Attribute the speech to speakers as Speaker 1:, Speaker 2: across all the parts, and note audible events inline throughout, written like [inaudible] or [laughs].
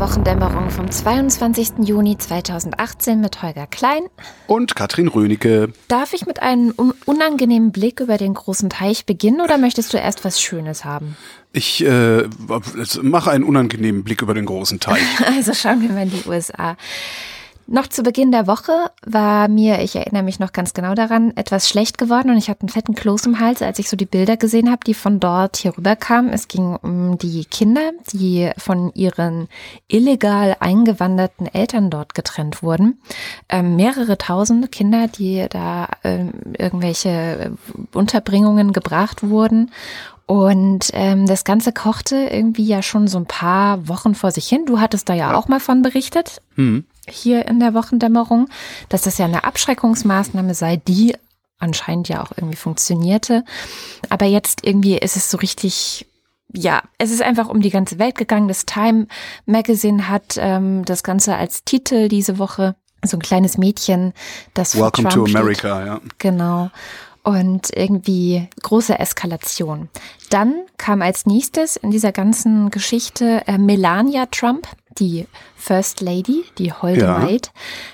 Speaker 1: Wochendämmerung vom 22. Juni 2018 mit Holger Klein
Speaker 2: und Katrin Rönecke.
Speaker 1: Darf ich mit einem unangenehmen Blick über den großen Teich beginnen oder möchtest du erst was Schönes haben?
Speaker 2: Ich äh, mache einen unangenehmen Blick über den großen Teich. [laughs]
Speaker 1: Also schauen wir mal in die USA. Noch zu Beginn der Woche war mir, ich erinnere mich noch ganz genau daran, etwas schlecht geworden und ich hatte einen fetten Kloß im Hals, als ich so die Bilder gesehen habe, die von dort hier rüberkamen. Es ging um die Kinder, die von ihren illegal eingewanderten Eltern dort getrennt wurden. Ähm, mehrere tausende Kinder, die da ähm, irgendwelche Unterbringungen gebracht wurden. Und ähm, das Ganze kochte irgendwie ja schon so ein paar Wochen vor sich hin. Du hattest da ja, ja. auch mal von berichtet. Mhm hier in der Wochendämmerung, dass das ja eine Abschreckungsmaßnahme sei, die anscheinend ja auch irgendwie funktionierte. Aber jetzt irgendwie ist es so richtig, ja, es ist einfach um die ganze Welt gegangen. Das Time Magazine hat ähm, das Ganze als Titel diese Woche. So ein kleines Mädchen, das
Speaker 2: Welcome to America, steht. ja.
Speaker 1: Genau und irgendwie große Eskalation. Dann kam als nächstes in dieser ganzen Geschichte äh, Melania Trump, die First Lady, die Holde ja. Maid.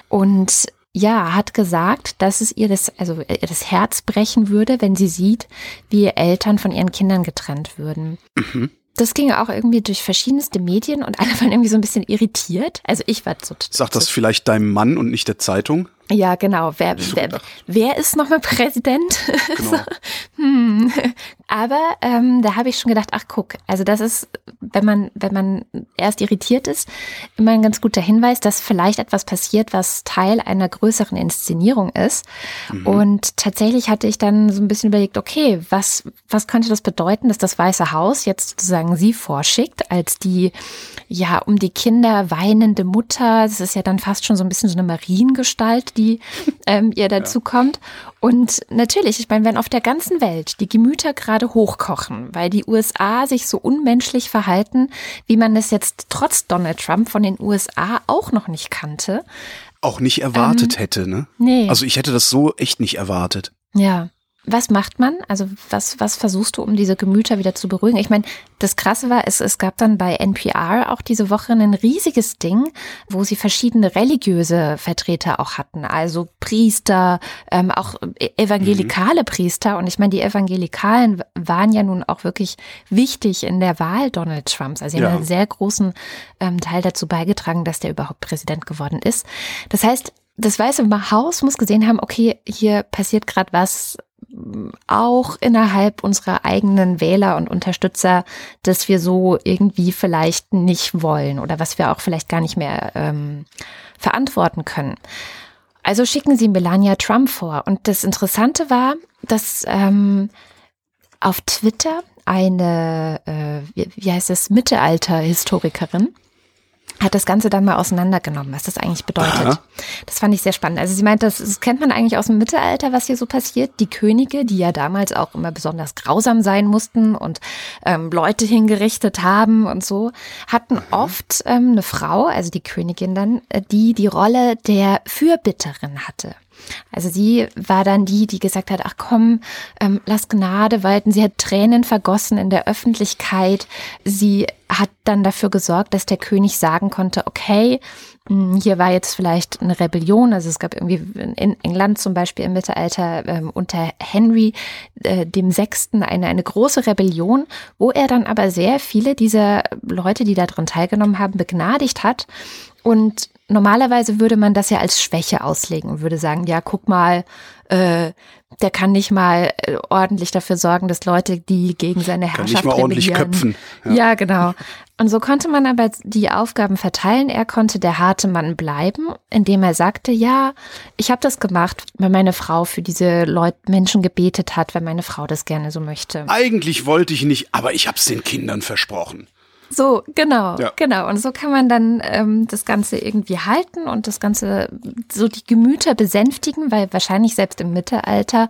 Speaker 1: Und ja, hat gesagt, dass es ihr das, also ihr das Herz brechen würde, wenn sie sieht, wie Eltern von ihren Kindern getrennt würden. Mhm das ging auch irgendwie durch verschiedenste Medien und alle waren irgendwie so ein bisschen irritiert. Also ich war so.
Speaker 2: Sag das vielleicht deinem Mann und nicht der Zeitung?
Speaker 1: Ja, genau. Wer, wer, wer ist nochmal Präsident? Genau. [laughs] so, hm. Aber ähm, da habe ich schon gedacht, ach guck, also das ist, wenn man, wenn man erst irritiert ist, immer ein ganz guter Hinweis, dass vielleicht etwas passiert, was Teil einer größeren Inszenierung ist. Mhm. Und tatsächlich hatte ich dann so ein bisschen überlegt, okay, was, was könnte das bedeuten, dass das Weiße Haus jetzt sozusagen sie vorschickt, als die, ja, um die Kinder weinende Mutter. Das ist ja dann fast schon so ein bisschen so eine Mariengestalt, die ähm, ihr dazu ja. kommt. Und natürlich, ich meine, wenn auf der ganzen Welt die Gemüter gerade hochkochen, weil die USA sich so unmenschlich verhalten, wie man es jetzt trotz Donald Trump von den USA auch noch nicht kannte.
Speaker 2: Auch nicht erwartet ähm, hätte, ne? Nee. Also ich hätte das so echt nicht erwartet.
Speaker 1: Ja. Was macht man? Also was, was versuchst du, um diese Gemüter wieder zu beruhigen? Ich meine, das Krasse war, es, es gab dann bei NPR auch diese Woche ein riesiges Ding, wo sie verschiedene religiöse Vertreter auch hatten. Also Priester, ähm, auch evangelikale mhm. Priester. Und ich meine, die Evangelikalen waren ja nun auch wirklich wichtig in der Wahl Donald Trumps. Also sie ja. haben einen sehr großen ähm, Teil dazu beigetragen, dass der überhaupt Präsident geworden ist. Das heißt, das Weiße Haus muss gesehen haben, okay, hier passiert gerade was, auch innerhalb unserer eigenen Wähler und Unterstützer, dass wir so irgendwie vielleicht nicht wollen oder was wir auch vielleicht gar nicht mehr ähm, verantworten können. Also schicken sie Melania Trump vor. Und das Interessante war, dass ähm, auf Twitter eine, äh, wie, wie heißt es, Mittelalter-Historikerin hat das Ganze dann mal auseinandergenommen, was das eigentlich bedeutet. Aha. Das fand ich sehr spannend. Also sie meint, das, das kennt man eigentlich aus dem Mittelalter, was hier so passiert. Die Könige, die ja damals auch immer besonders grausam sein mussten und ähm, Leute hingerichtet haben und so, hatten Aha. oft ähm, eine Frau, also die Königin dann, äh, die die Rolle der Fürbitterin hatte. Also sie war dann die, die gesagt hat, ach komm, ähm, lass Gnade walten. Sie hat Tränen vergossen in der Öffentlichkeit. Sie hat dann dafür gesorgt, dass der König sagen konnte, okay, hm, hier war jetzt vielleicht eine Rebellion. Also es gab irgendwie in England zum Beispiel im Mittelalter ähm, unter Henry äh, dem Sechsten eine, eine große Rebellion, wo er dann aber sehr viele dieser Leute, die daran teilgenommen haben, begnadigt hat und normalerweise würde man das ja als Schwäche auslegen und würde sagen, ja, guck mal, äh, der kann nicht mal äh, ordentlich dafür sorgen, dass Leute, die gegen seine Herrschaft kann nicht mal ordentlich köpfen. Ja. ja, genau. Und so konnte man aber die Aufgaben verteilen. Er konnte der harte Mann bleiben, indem er sagte, ja, ich habe das gemacht, weil meine Frau für diese Leute, Menschen gebetet hat, weil meine Frau das gerne so möchte.
Speaker 2: Eigentlich wollte ich nicht, aber ich habe es den Kindern versprochen.
Speaker 1: So, genau, ja. genau. Und so kann man dann ähm, das Ganze irgendwie halten und das Ganze so die Gemüter besänftigen, weil wahrscheinlich selbst im Mittelalter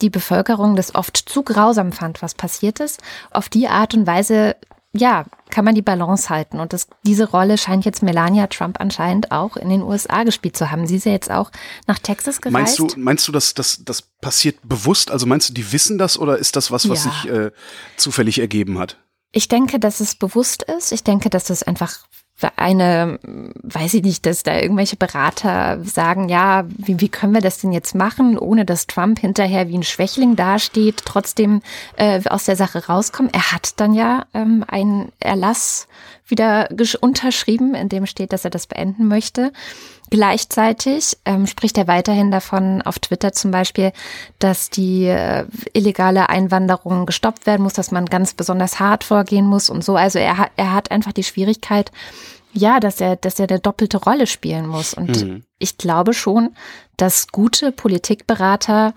Speaker 1: die Bevölkerung das oft zu grausam fand, was passiert ist. Auf die Art und Weise, ja, kann man die Balance halten. Und das, diese Rolle scheint jetzt Melania Trump anscheinend auch in den USA gespielt zu haben. Sie ist ja jetzt auch nach Texas gereist.
Speaker 2: Meinst du, meinst du, dass das, das passiert bewusst? Also meinst du, die wissen das oder ist das was, was ja. sich äh, zufällig ergeben hat?
Speaker 1: Ich denke, dass es bewusst ist. Ich denke, dass es einfach eine, weiß ich nicht, dass da irgendwelche Berater sagen, ja, wie, wie können wir das denn jetzt machen, ohne dass Trump hinterher wie ein Schwächling dasteht, trotzdem äh, aus der Sache rauskommen. Er hat dann ja ähm, einen Erlass wieder unterschrieben, in dem steht, dass er das beenden möchte. Gleichzeitig ähm, spricht er weiterhin davon auf Twitter zum Beispiel, dass die äh, illegale Einwanderung gestoppt werden muss, dass man ganz besonders hart vorgehen muss und so. Also er hat, er hat einfach die Schwierigkeit, ja, dass er, dass er eine doppelte Rolle spielen muss. Und mhm. ich glaube schon, dass gute Politikberater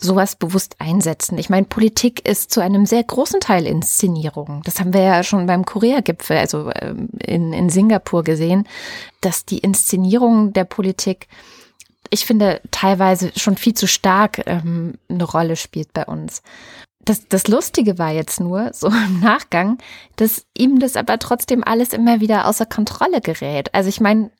Speaker 1: sowas bewusst einsetzen. Ich meine, Politik ist zu einem sehr großen Teil Inszenierung. Das haben wir ja schon beim Korea-Gipfel, also ähm, in, in Singapur gesehen, dass die Inszenierung der Politik, ich finde, teilweise schon viel zu stark ähm, eine Rolle spielt bei uns. Das, das Lustige war jetzt nur, [laughs] so im Nachgang, dass ihm das aber trotzdem alles immer wieder außer Kontrolle gerät. Also ich meine,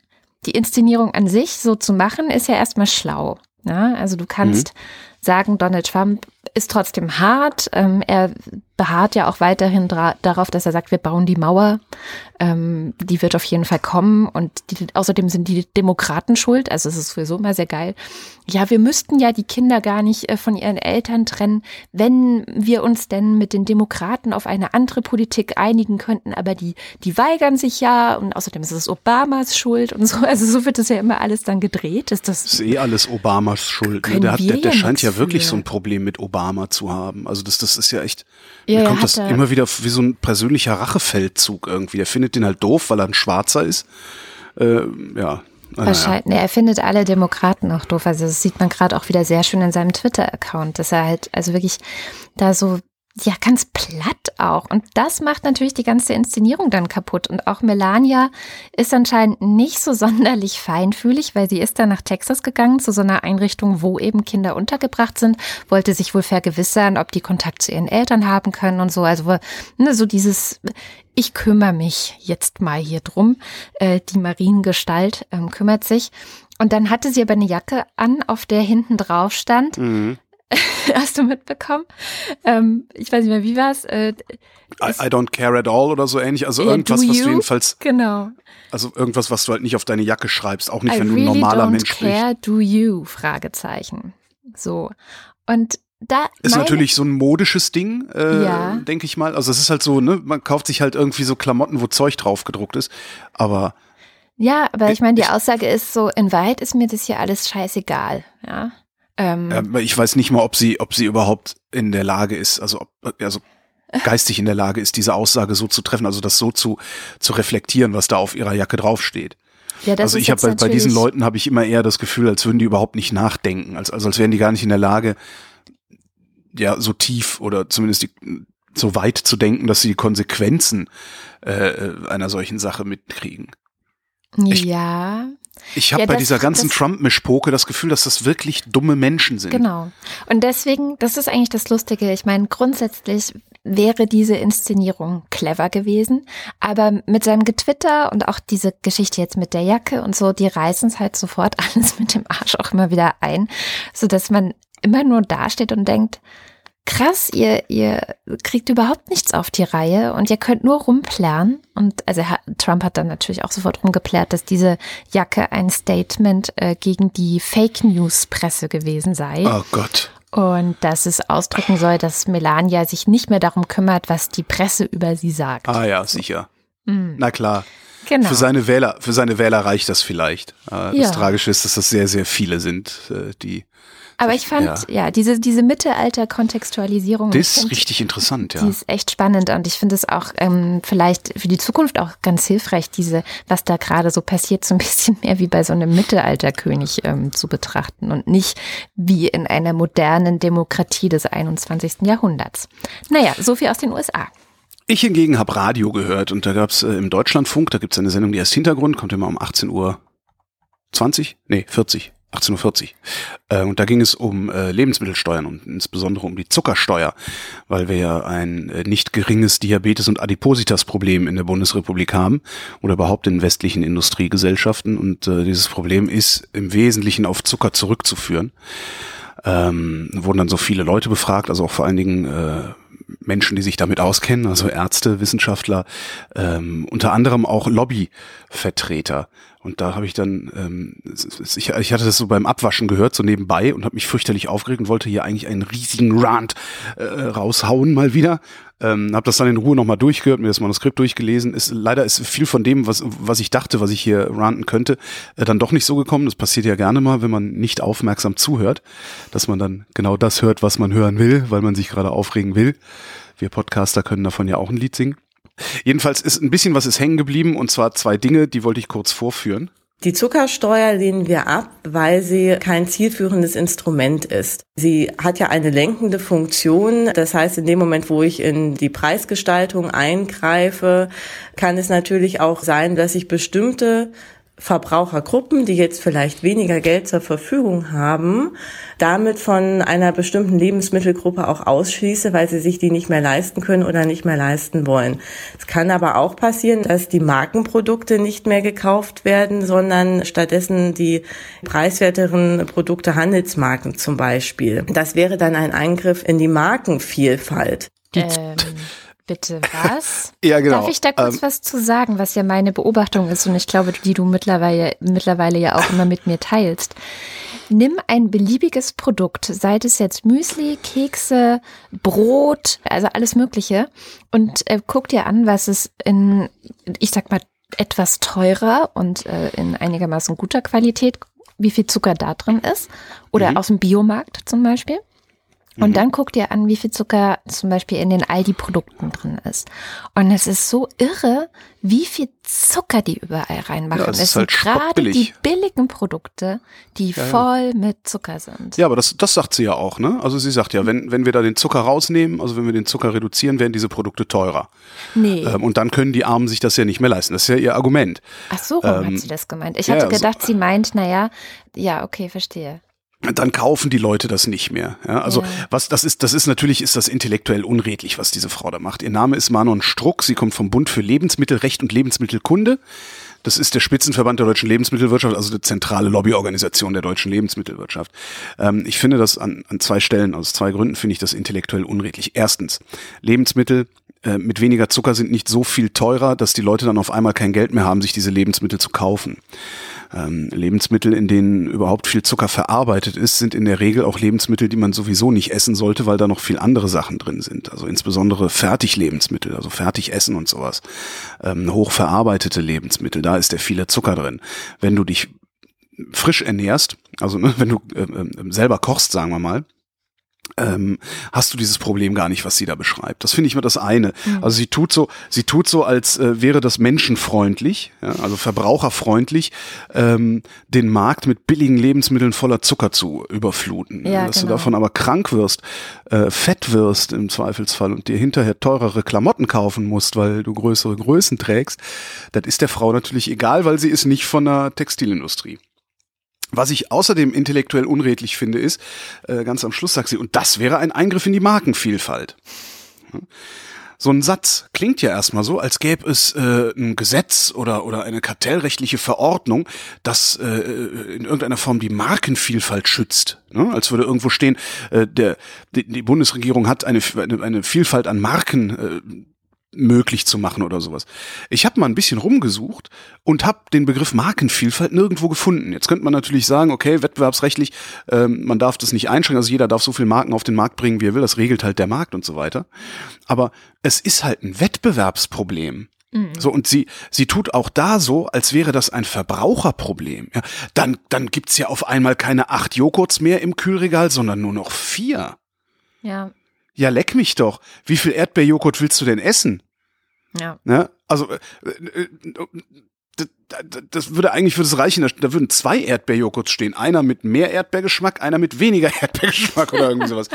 Speaker 1: die Inszenierung an sich so zu machen, ist ja erstmal schlau. Ja? Also du kannst mhm. Sagen, Donald Trump ist trotzdem hart. Ähm, er beharrt ja auch weiterhin darauf, dass er sagt, wir bauen die Mauer. Ähm, die wird auf jeden Fall kommen. Und die, außerdem sind die Demokraten schuld. Also es ist sowieso immer sehr geil. Ja, wir müssten ja die Kinder gar nicht äh, von ihren Eltern trennen, wenn wir uns denn mit den Demokraten auf eine andere Politik einigen könnten. Aber die, die weigern sich ja. Und außerdem ist es Obamas Schuld und so. Also so wird das ja immer alles dann gedreht. Ist das,
Speaker 2: das ist eh alles Obamas Schuld. Ne? Der, hat, der, der scheint ja wirklich für. so ein Problem mit Obama Obama zu haben. Also das, das ist ja echt, ja, mir kommt das immer wieder wie so ein persönlicher Rachefeldzug irgendwie. Er findet den halt doof, weil er ein Schwarzer ist. Äh, ja.
Speaker 1: Wahrscheinlich, nee, er findet alle Demokraten auch doof. Also das sieht man gerade auch wieder sehr schön in seinem Twitter-Account, dass er halt also wirklich da so ja, ganz platt auch. Und das macht natürlich die ganze Inszenierung dann kaputt. Und auch Melania ist anscheinend nicht so [laughs] sonderlich feinfühlig, weil sie ist dann nach Texas gegangen, zu so einer Einrichtung, wo eben Kinder untergebracht sind, wollte sich wohl vergewissern, ob die Kontakt zu ihren Eltern haben können und so. Also ne, so dieses, ich kümmere mich jetzt mal hier drum. Äh, die Mariengestalt ähm, kümmert sich. Und dann hatte sie aber eine Jacke an, auf der hinten drauf stand, mhm. [laughs] Hast du mitbekommen? Ähm, ich weiß nicht mehr, wie war's? Äh,
Speaker 2: I, I don't care at all oder so ähnlich. Also yeah, irgendwas, was du jedenfalls.
Speaker 1: Genau.
Speaker 2: Also irgendwas, was du halt nicht auf deine Jacke schreibst, auch nicht, I wenn really du ein normaler Mensch bist. care,
Speaker 1: do you? Fragezeichen. So. Und da
Speaker 2: ist natürlich so ein modisches Ding, äh, ja. denke ich mal. Also es ist halt so, ne, man kauft sich halt irgendwie so Klamotten, wo Zeug drauf gedruckt ist, aber
Speaker 1: ja, aber ich meine, die Aussage ist so, in Wahrheit ist mir das hier alles scheißegal, ja.
Speaker 2: Ähm, ich weiß nicht mal, ob sie, ob sie überhaupt in der Lage ist, also, ob, also [laughs] geistig in der Lage ist, diese Aussage so zu treffen, also das so zu, zu reflektieren, was da auf ihrer Jacke draufsteht. Ja, also ich habe bei, bei diesen Leuten habe ich immer eher das Gefühl, als würden die überhaupt nicht nachdenken, als, also als wären die gar nicht in der Lage, ja, so tief oder zumindest die, so weit zu denken, dass sie die Konsequenzen äh, einer solchen Sache mitkriegen.
Speaker 1: Ich, ja.
Speaker 2: Ich habe ja, bei dieser ganzen Trump-Mischpoke das Gefühl, dass das wirklich dumme Menschen sind.
Speaker 1: Genau. Und deswegen, das ist eigentlich das Lustige. Ich meine, grundsätzlich wäre diese Inszenierung clever gewesen, aber mit seinem Getwitter und auch diese Geschichte jetzt mit der Jacke und so, die reißen es halt sofort [laughs] alles mit dem Arsch auch immer wieder ein, so dass man immer nur dasteht und denkt, krass, ihr, ihr kriegt überhaupt nichts auf die Reihe und ihr könnt nur rumplären. Und also Trump hat dann natürlich auch sofort rumgeplärt, dass diese Jacke ein Statement äh, gegen die Fake News Presse gewesen sei.
Speaker 2: Oh Gott.
Speaker 1: Und dass es ausdrücken soll, dass Melania sich nicht mehr darum kümmert, was die Presse über sie sagt.
Speaker 2: Ah ja, sicher. Mhm. Na klar. Genau. Für seine Wähler, für seine Wähler reicht das vielleicht. Äh, das ja. Tragische ist, dass das sehr, sehr viele sind, äh, die
Speaker 1: aber ich fand, ja, ja diese, diese Mittelalter-Kontextualisierung.
Speaker 2: Das ist richtig interessant, ja.
Speaker 1: Die ist echt spannend und ich finde es auch ähm, vielleicht für die Zukunft auch ganz hilfreich, diese, was da gerade so passiert, so ein [laughs] bisschen mehr wie bei so einem Mittelalterkönig ähm, zu betrachten und nicht wie in einer modernen Demokratie des 21. Jahrhunderts. Naja, so viel aus den USA.
Speaker 2: Ich hingegen habe Radio gehört und da gab es äh, im Deutschlandfunk, da gibt es eine Sendung, die heißt Hintergrund, kommt immer um 18 Uhr 20? Nee, 40 18.40 Uhr. Äh, und da ging es um äh, Lebensmittelsteuern und insbesondere um die Zuckersteuer, weil wir ja ein äh, nicht geringes Diabetes- und Adipositas-Problem in der Bundesrepublik haben oder überhaupt in westlichen Industriegesellschaften. Und äh, dieses Problem ist im Wesentlichen auf Zucker zurückzuführen. Ähm, wurden dann so viele Leute befragt, also auch vor allen Dingen äh, Menschen, die sich damit auskennen, also Ärzte, Wissenschaftler, ähm, unter anderem auch Lobbyvertreter. Und da habe ich dann, ähm, ich, ich hatte das so beim Abwaschen gehört, so nebenbei und habe mich fürchterlich aufgeregt und wollte hier eigentlich einen riesigen Rant äh, raushauen mal wieder. Ähm, habe das dann in Ruhe nochmal durchgehört, mir das Manuskript durchgelesen. Ist, leider ist viel von dem, was, was ich dachte, was ich hier ranten könnte, äh, dann doch nicht so gekommen. Das passiert ja gerne mal, wenn man nicht aufmerksam zuhört, dass man dann genau das hört, was man hören will, weil man sich gerade aufregen will. Wir Podcaster können davon ja auch ein Lied singen. Jedenfalls ist ein bisschen was ist hängen geblieben und zwar zwei Dinge, die wollte ich kurz vorführen.
Speaker 3: Die Zuckersteuer lehnen wir ab, weil sie kein zielführendes Instrument ist. Sie hat ja eine lenkende Funktion. Das heißt, in dem Moment, wo ich in die Preisgestaltung eingreife, kann es natürlich auch sein, dass ich bestimmte Verbrauchergruppen, die jetzt vielleicht weniger Geld zur Verfügung haben, damit von einer bestimmten Lebensmittelgruppe auch ausschließe, weil sie sich die nicht mehr leisten können oder nicht mehr leisten wollen. Es kann aber auch passieren, dass die Markenprodukte nicht mehr gekauft werden, sondern stattdessen die preiswerteren Produkte Handelsmarken zum Beispiel. Das wäre dann ein Eingriff in die Markenvielfalt.
Speaker 1: Ähm. Bitte was? [laughs]
Speaker 2: ja, genau.
Speaker 1: Darf ich da kurz ähm, was zu sagen, was ja meine Beobachtung ist und ich glaube, die du mittlerweile, mittlerweile ja auch immer mit mir teilst. Nimm ein beliebiges Produkt, sei es jetzt Müsli, Kekse, Brot, also alles Mögliche und äh, guck dir an, was es in, ich sag mal, etwas teurer und äh, in einigermaßen guter Qualität, wie viel Zucker da drin ist. Oder mhm. aus dem Biomarkt zum Beispiel. Und mhm. dann guck dir an, wie viel Zucker zum Beispiel in den Aldi-Produkten drin ist. Und es ist so irre, wie viel Zucker die überall reinmachen. Ja, es, es halt sind gerade die billigen Produkte, die ja, voll ja. mit Zucker sind.
Speaker 2: Ja, aber das, das sagt sie ja auch, ne? Also sie sagt ja, wenn, wenn wir da den Zucker rausnehmen, also wenn wir den Zucker reduzieren, werden diese Produkte teurer. Nee. Ähm, und dann können die Armen sich das ja nicht mehr leisten. Das ist ja ihr Argument.
Speaker 1: Ach so, warum ähm, hat sie das gemeint? Ich hatte gedacht, so, sie meint, naja, ja, okay, verstehe
Speaker 2: dann kaufen die Leute das nicht mehr. Ja, also ja. was das ist, das ist natürlich ist das intellektuell unredlich, was diese Frau da macht. Ihr Name ist Manon Struck, sie kommt vom Bund für Lebensmittelrecht und Lebensmittelkunde. Das ist der Spitzenverband der deutschen Lebensmittelwirtschaft, also die zentrale Lobbyorganisation der deutschen Lebensmittelwirtschaft. Ähm, ich finde das an, an zwei Stellen, aus zwei Gründen finde ich das intellektuell unredlich. Erstens, Lebensmittel äh, mit weniger Zucker sind nicht so viel teurer, dass die Leute dann auf einmal kein Geld mehr haben, sich diese Lebensmittel zu kaufen. Ähm, Lebensmittel, in denen überhaupt viel Zucker verarbeitet ist, sind in der Regel auch Lebensmittel, die man sowieso nicht essen sollte, weil da noch viel andere Sachen drin sind. Also insbesondere Fertiglebensmittel, also Fertigessen und sowas. Ähm, hochverarbeitete Lebensmittel, da ist der viele Zucker drin. Wenn du dich frisch ernährst, also ne, wenn du äh, äh, selber kochst, sagen wir mal, ähm, hast du dieses Problem gar nicht, was sie da beschreibt. Das finde ich mal das eine. Mhm. Also sie tut so, sie tut so, als äh, wäre das menschenfreundlich, ja, also verbraucherfreundlich, ähm, den Markt mit billigen Lebensmitteln voller Zucker zu überfluten. Ja, Dass genau. du davon aber krank wirst, äh, fett wirst im Zweifelsfall und dir hinterher teurere Klamotten kaufen musst, weil du größere Größen trägst, das ist der Frau natürlich egal, weil sie ist nicht von der Textilindustrie. Was ich außerdem intellektuell unredlich finde, ist, äh, ganz am Schluss sagt sie, und das wäre ein Eingriff in die Markenvielfalt. So ein Satz klingt ja erstmal so, als gäbe es äh, ein Gesetz oder, oder eine kartellrechtliche Verordnung, das äh, in irgendeiner Form die Markenvielfalt schützt. Ne? Als würde irgendwo stehen, äh, der, die, die Bundesregierung hat eine, eine, eine Vielfalt an Marken äh, möglich zu machen oder sowas. Ich habe mal ein bisschen rumgesucht und habe den Begriff Markenvielfalt nirgendwo gefunden. Jetzt könnte man natürlich sagen, okay, wettbewerbsrechtlich, ähm, man darf das nicht einschränken, also jeder darf so viel Marken auf den Markt bringen, wie er will, das regelt halt der Markt und so weiter. Aber es ist halt ein Wettbewerbsproblem. Mhm. So, und sie, sie tut auch da so, als wäre das ein Verbraucherproblem. Ja, dann, dann gibt's ja auf einmal keine acht Joghurts mehr im Kühlregal, sondern nur noch vier.
Speaker 1: Ja.
Speaker 2: Ja, leck mich doch. Wie viel Erdbeerjoghurt willst du denn essen?
Speaker 1: Ja.
Speaker 2: Ne? Also, äh, äh, das würde eigentlich für das reichen, da würden zwei Erdbeerjoghurts stehen. Einer mit mehr Erdbeergeschmack, einer mit weniger [laughs] Erdbeergeschmack oder irgendwie sowas.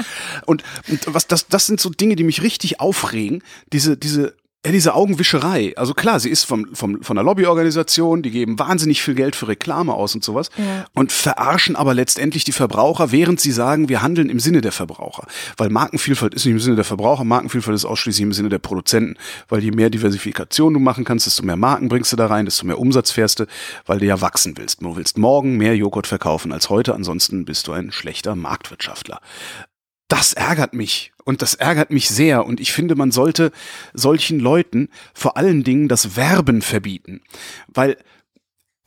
Speaker 2: Und, und was, das, das sind so Dinge, die mich richtig aufregen. Diese, diese ja, diese Augenwischerei. Also klar, sie ist vom, vom, von der Lobbyorganisation, die geben wahnsinnig viel Geld für Reklame aus und sowas ja. und verarschen aber letztendlich die Verbraucher, während sie sagen, wir handeln im Sinne der Verbraucher. Weil Markenvielfalt ist nicht im Sinne der Verbraucher, Markenvielfalt ist ausschließlich im Sinne der Produzenten. Weil je mehr Diversifikation du machen kannst, desto mehr Marken bringst du da rein, desto mehr Umsatz fährst du, weil du ja wachsen willst. Du willst morgen mehr Joghurt verkaufen als heute, ansonsten bist du ein schlechter Marktwirtschaftler. Das ärgert mich. Und das ärgert mich sehr. Und ich finde, man sollte solchen Leuten vor allen Dingen das Werben verbieten. Weil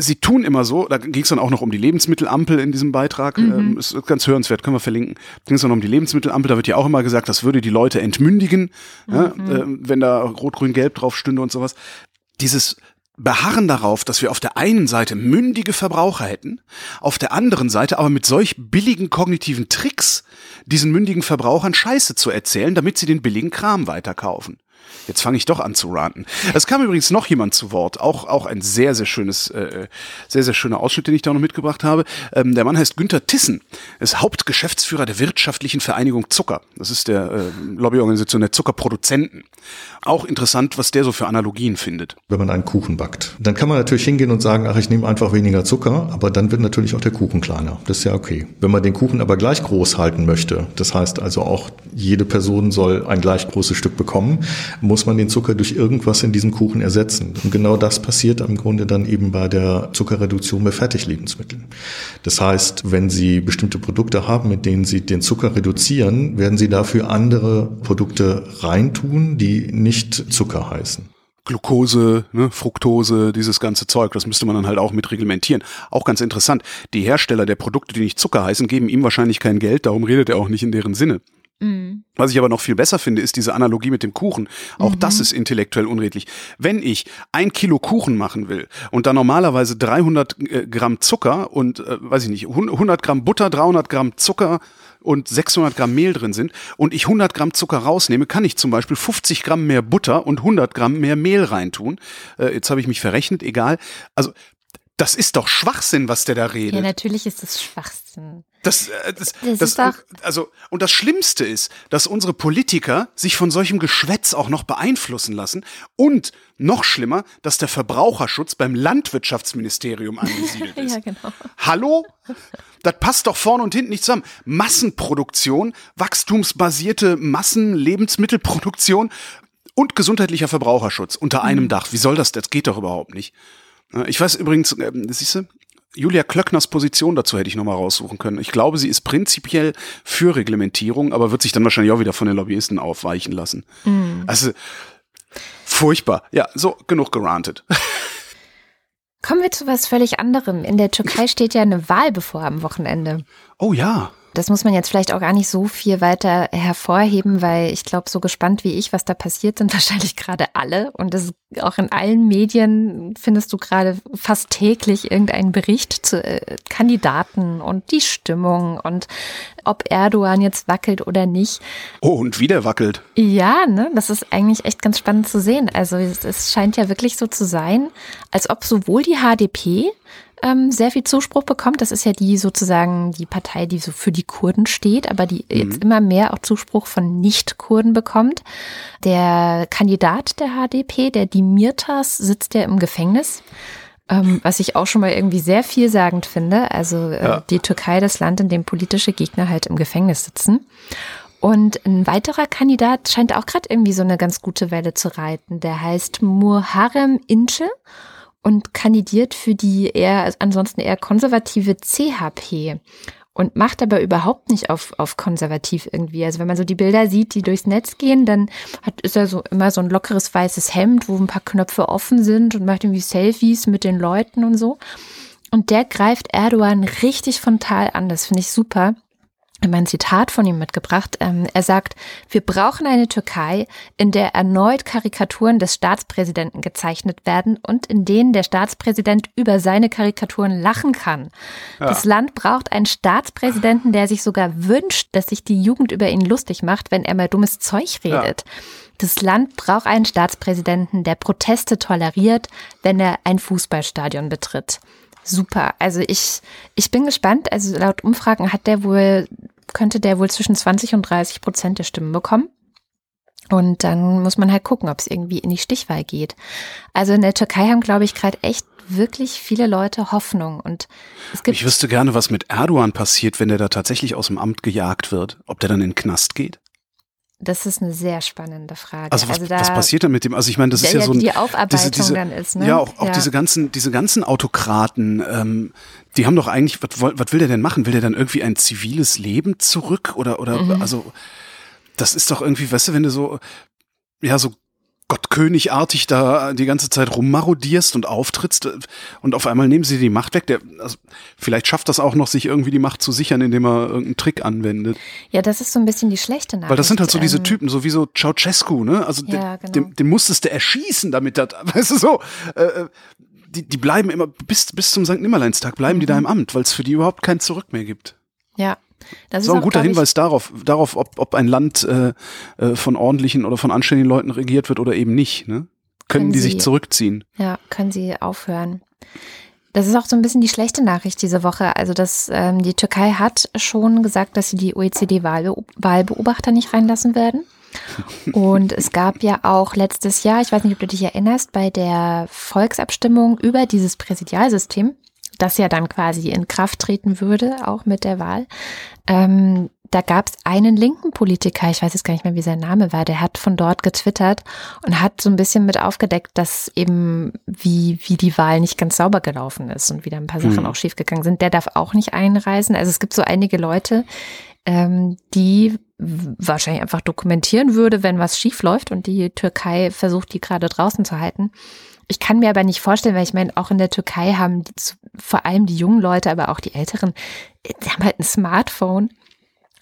Speaker 2: sie tun immer so, da ging es dann auch noch um die Lebensmittelampel in diesem Beitrag, mhm. ähm, ist ganz hörenswert, können wir verlinken. Ging es dann um die Lebensmittelampel, da wird ja auch immer gesagt, das würde die Leute entmündigen, mhm. ja, äh, wenn da Rot, Grün, Gelb drauf stünde und sowas. Dieses beharren darauf, dass wir auf der einen Seite mündige Verbraucher hätten, auf der anderen Seite aber mit solch billigen kognitiven Tricks diesen mündigen Verbrauchern Scheiße zu erzählen, damit sie den billigen Kram weiterkaufen. Jetzt fange ich doch an zu ranten. Es kam übrigens noch jemand zu Wort, auch auch ein sehr sehr schönes, äh, sehr sehr schöner Ausschnitt, den ich da noch mitgebracht habe. Ähm, der Mann heißt Günther Tissen, ist Hauptgeschäftsführer der wirtschaftlichen Vereinigung Zucker. Das ist der äh, Lobbyorganisation der Zuckerproduzenten. Auch interessant, was der so für Analogien findet.
Speaker 4: Wenn man einen Kuchen backt, dann kann man natürlich hingehen und sagen, ach, ich nehme einfach weniger Zucker, aber dann wird natürlich auch der Kuchen kleiner. Das ist ja okay. Wenn man den Kuchen aber gleich groß halten möchte, das heißt also auch jede Person soll ein gleich großes Stück bekommen, muss man den Zucker durch irgendwas in diesem Kuchen ersetzen. Und genau das passiert im Grunde dann eben bei der Zuckerreduktion bei Fertiglebensmitteln. Das heißt, wenn Sie bestimmte Produkte haben, mit denen Sie den Zucker reduzieren, werden Sie dafür andere Produkte reintun, die nicht Zucker heißen.
Speaker 2: Glucose, ne, Fructose, dieses ganze Zeug, das müsste man dann halt auch mit reglementieren. Auch ganz interessant, die Hersteller der Produkte, die nicht Zucker heißen, geben ihm wahrscheinlich kein Geld, darum redet er auch nicht in deren Sinne. Mhm. Was ich aber noch viel besser finde, ist diese Analogie mit dem Kuchen. Auch mhm. das ist intellektuell unredlich. Wenn ich ein Kilo Kuchen machen will und da normalerweise 300 äh, Gramm Zucker und, äh, weiß ich nicht, 100 Gramm Butter, 300 Gramm Zucker und 600 Gramm Mehl drin sind und ich 100 Gramm Zucker rausnehme, kann ich zum Beispiel 50 Gramm mehr Butter und 100 Gramm mehr Mehl reintun. Äh, jetzt habe ich mich verrechnet, egal. Also das ist doch Schwachsinn, was der da redet. Ja,
Speaker 1: natürlich ist es Schwachsinn.
Speaker 2: Das, äh, das, das, das, das also und das Schlimmste ist, dass unsere Politiker sich von solchem Geschwätz auch noch beeinflussen lassen und noch schlimmer, dass der Verbraucherschutz beim Landwirtschaftsministerium angesiedelt [laughs] ist. ja, genau. Hallo? Das passt doch vorne und hinten nicht zusammen. Massenproduktion, wachstumsbasierte Massenlebensmittelproduktion und gesundheitlicher Verbraucherschutz unter einem mhm. Dach. Wie soll das? Das geht doch überhaupt nicht. Ich weiß übrigens, äh, siehst du, Julia Klöckners Position dazu hätte ich nochmal raussuchen können. Ich glaube, sie ist prinzipiell für Reglementierung, aber wird sich dann wahrscheinlich auch wieder von den Lobbyisten aufweichen lassen. Mhm. Also, furchtbar. Ja, so, genug gerantet.
Speaker 1: Kommen wir zu was völlig anderem. In der Türkei steht ja eine Wahl bevor am Wochenende.
Speaker 2: Oh ja.
Speaker 1: Das muss man jetzt vielleicht auch gar nicht so viel weiter hervorheben, weil ich glaube, so gespannt wie ich, was da passiert, sind [laughs] wahrscheinlich gerade alle. Und das auch in allen Medien findest du gerade fast täglich irgendeinen Bericht zu äh, Kandidaten und die Stimmung und ob Erdogan jetzt wackelt oder nicht.
Speaker 2: Oh, und wieder wackelt.
Speaker 1: Ja, ne, das ist eigentlich echt ganz spannend zu sehen. Also es, es scheint ja wirklich so zu sein, als ob sowohl die HDP ähm, sehr viel Zuspruch bekommt. Das ist ja die sozusagen die Partei, die so für die Kurden steht, aber die mhm. jetzt immer mehr auch Zuspruch von Nicht-Kurden bekommt. Der Kandidat der HDP, der Dimirtas, sitzt ja im Gefängnis. Ähm, was ich auch schon mal irgendwie sehr vielsagend finde. Also äh, ja. die Türkei, das Land, in dem politische Gegner halt im Gefängnis sitzen. Und ein weiterer Kandidat scheint auch gerade irgendwie so eine ganz gute Welle zu reiten. Der heißt Muharrem Ince und kandidiert für die eher, ansonsten eher konservative CHP und macht aber überhaupt nicht auf, auf konservativ irgendwie. Also wenn man so die Bilder sieht, die durchs Netz gehen, dann hat, ist er so immer so ein lockeres weißes Hemd, wo ein paar Knöpfe offen sind und macht irgendwie Selfies mit den Leuten und so. Und der greift Erdogan richtig frontal an. Das finde ich super mein Zitat von ihm mitgebracht. Ähm, er sagt, wir brauchen eine Türkei, in der erneut Karikaturen des Staatspräsidenten gezeichnet werden und in denen der Staatspräsident über seine Karikaturen lachen kann. Ja. Das Land braucht einen Staatspräsidenten, der sich sogar wünscht, dass sich die Jugend über ihn lustig macht, wenn er mal dummes Zeug redet. Ja. Das Land braucht einen Staatspräsidenten, der Proteste toleriert, wenn er ein Fußballstadion betritt super. Also ich, ich bin gespannt. Also laut Umfragen hat der wohl, könnte der wohl zwischen 20 und 30 Prozent der Stimmen bekommen. Und dann muss man halt gucken, ob es irgendwie in die Stichwahl geht. Also in der Türkei haben, glaube ich, gerade echt wirklich viele Leute Hoffnung. Und
Speaker 2: es gibt. Ich wüsste gerne, was mit Erdogan passiert, wenn er da tatsächlich aus dem Amt gejagt wird. Ob der dann in den Knast geht?
Speaker 1: Das ist eine sehr spannende Frage.
Speaker 2: Also was,
Speaker 1: also da,
Speaker 2: was passiert dann mit dem? Also ich meine, das ist ja,
Speaker 1: ja
Speaker 2: so ein,
Speaker 1: die Aufarbeitung
Speaker 2: diese, diese,
Speaker 1: dann ist, ne?
Speaker 2: Ja, auch, auch
Speaker 1: Ja.
Speaker 2: diese ganzen, diese ganzen Autokraten, ähm, die haben doch eigentlich, was, was will der denn machen? Will der dann irgendwie ein ziviles Leben zurück oder oder
Speaker 1: Mhm.
Speaker 2: also das ist doch irgendwie, weißt du, wenn du so ja so Gottkönigartig da die ganze Zeit rummarodierst und auftrittst äh, und auf einmal nehmen sie die Macht weg. Der, also vielleicht schafft das auch noch, sich irgendwie die Macht zu sichern, indem er irgendeinen Trick anwendet.
Speaker 1: ja, das ist so ein bisschen die schlechte Nachricht.
Speaker 2: Weil das sind halt so diese
Speaker 1: ähm,
Speaker 2: Typen, so wie so Ceausescu, ne? Also
Speaker 1: Ja,
Speaker 2: den,
Speaker 1: genau.
Speaker 2: den, den musstest du erschießen, damit das, [laughs] weißt du so, äh, äh, die, die bleiben immer, bis, bis zum St. Nimmerleinstag bleiben die da
Speaker 1: Mhm.
Speaker 2: im Amt, weil es für die überhaupt kein Zurück mehr gibt.
Speaker 1: Ja. Das
Speaker 2: ist auch ein guter Hinweis darauf, darauf, ob, ob ein Land äh, äh, von ordentlichen oder von anständigen Leuten regiert wird oder eben nicht, ne? Können
Speaker 1: Können
Speaker 2: die
Speaker 1: sie-
Speaker 2: sich zurückziehen?
Speaker 1: Ja, können sie aufhören. Das ist auch so ein bisschen die schlechte Nachricht diese Woche. Also, dass ähm, die Türkei hat schon gesagt, dass sie die OECD-Wahlbeobachter nicht reinlassen werden. [laughs] Und es gab ja auch letztes Jahr, ich weiß nicht, ob du dich erinnerst, bei der Volksabstimmung über dieses Präsidialsystem, das ja dann quasi in Kraft treten würde, auch mit der Wahl. Ähm, da gab es einen linken Politiker, ich weiß jetzt gar nicht mehr, wie sein Name war, der hat von dort getwittert und hat so ein bisschen mit aufgedeckt, dass eben wie, wie die Wahl nicht ganz sauber gelaufen ist und wieder ein paar Sachen
Speaker 2: Mhm.
Speaker 1: auch schiefgegangen sind. Der darf auch nicht einreisen. Also es gibt so einige Leute, ähm, die wahrscheinlich einfach dokumentieren würde, wenn was schief läuft und die Türkei versucht, die gerade draußen zu halten. Ich kann mir aber nicht vorstellen, weil ich meine, auch in der Türkei haben die, zu- vor allem die jungen Leute, aber auch die Älteren, äh, die haben halt ein Smartphone.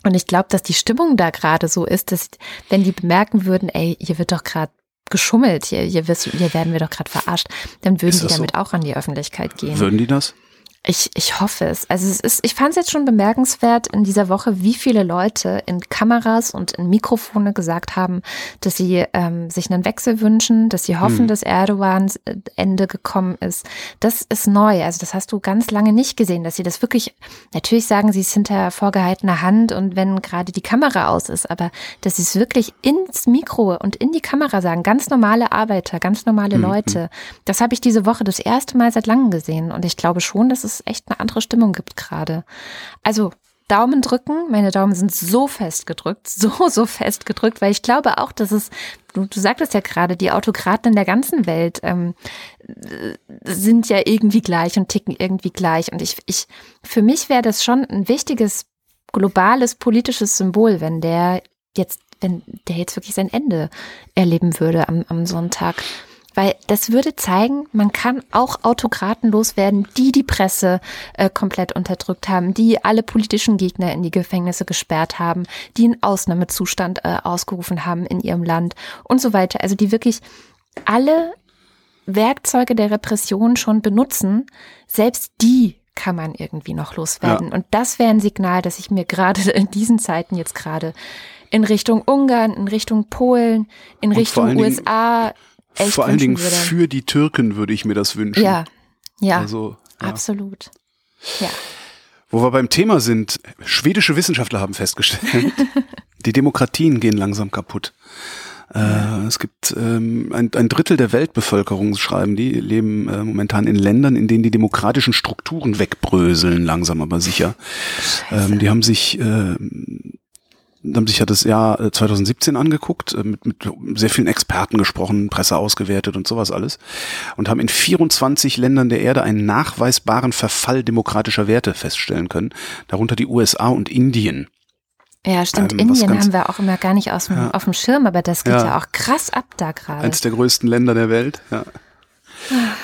Speaker 1: Und ich glaube, dass die Stimmung da gerade so ist, dass wenn die bemerken würden, ey, hier wird doch gerade geschummelt, hier, hier, wirst, hier werden wir doch gerade verarscht, dann würden die
Speaker 2: das so?
Speaker 1: damit auch an die Öffentlichkeit gehen.
Speaker 2: Würden die das?
Speaker 1: Ich, ich hoffe es. Also es ist, ich fand es jetzt schon bemerkenswert in dieser Woche, wie viele Leute in Kameras und in Mikrofone gesagt haben, dass sie ähm, sich einen Wechsel wünschen, dass sie hoffen,
Speaker 2: Hm.
Speaker 1: dass Erdogans äh, Ende gekommen ist. Das ist neu. Also das hast du ganz lange nicht gesehen, dass sie das wirklich, natürlich sagen sie es hinter vorgehaltener Hand und wenn gerade die Kamera aus ist, aber dass sie es wirklich ins Mikro und in die Kamera sagen, ganz normale Arbeiter, ganz normale
Speaker 2: Mhm.
Speaker 1: Leute. Das habe ich diese Woche das erste Mal seit langem gesehen und ich glaube schon, dass es echt eine andere Stimmung gibt gerade. Also Daumen drücken, meine Daumen sind so fest gedrückt, [laughs] so, so fest gedrückt, weil ich glaube auch, dass es, du, du sagtest ja gerade, die Autokraten in der ganzen Welt ähm, äh, sind ja irgendwie gleich und ticken irgendwie gleich. Und ich, ich, für mich wäre das schon ein wichtiges globales politisches Symbol, wenn der jetzt, wenn der jetzt wirklich sein Ende erleben würde am, am Sonntag. Weil das würde zeigen, man kann auch Autokraten loswerden, die die Presse äh, komplett unterdrückt haben, die alle politischen Gegner in die Gefängnisse gesperrt haben, die einen Ausnahmezustand äh, ausgerufen haben in ihrem Land und so weiter. Also die wirklich alle Werkzeuge der Repression schon benutzen, selbst die kann man irgendwie noch loswerden. Und das wäre ein Signal, dass ich mir gerade [laughs] in diesen Zeiten jetzt gerade in Richtung Ungarn, in Richtung Polen, in
Speaker 2: Und
Speaker 1: Richtung USA echt
Speaker 2: Vor allen Dingen
Speaker 1: würde.
Speaker 2: für die Türken würde ich mir das wünschen.
Speaker 1: Ja, ja,
Speaker 2: Also, ja.
Speaker 1: absolut. Ja.
Speaker 2: Wo wir beim Thema sind, schwedische Wissenschaftler haben festgestellt, [laughs] die Demokratien gehen langsam kaputt. Äh, es gibt ähm, ein, ein Drittel der Weltbevölkerung, schreiben die, leben äh, momentan in Ländern, in denen die demokratischen Strukturen wegbröseln, langsam aber sicher. Ähm, die haben sich äh, haben sich ja das Jahr äh, 2017 angeguckt, äh, mit, mit sehr vielen Experten gesprochen, Presse ausgewertet und sowas alles und haben in 24 Ländern der Erde einen nachweisbaren Verfall demokratischer Werte feststellen können, darunter die USA und Indien.
Speaker 1: Ja, stimmt.
Speaker 2: Ähm,
Speaker 1: Indien
Speaker 2: ganz-
Speaker 1: haben wir auch immer gar nicht aus dem,
Speaker 2: Ja.
Speaker 1: auf dem Schirm, aber das geht
Speaker 2: Ja.
Speaker 1: ja, auch krass ab da gerade.
Speaker 2: Eins der größten Länder der Welt, ja.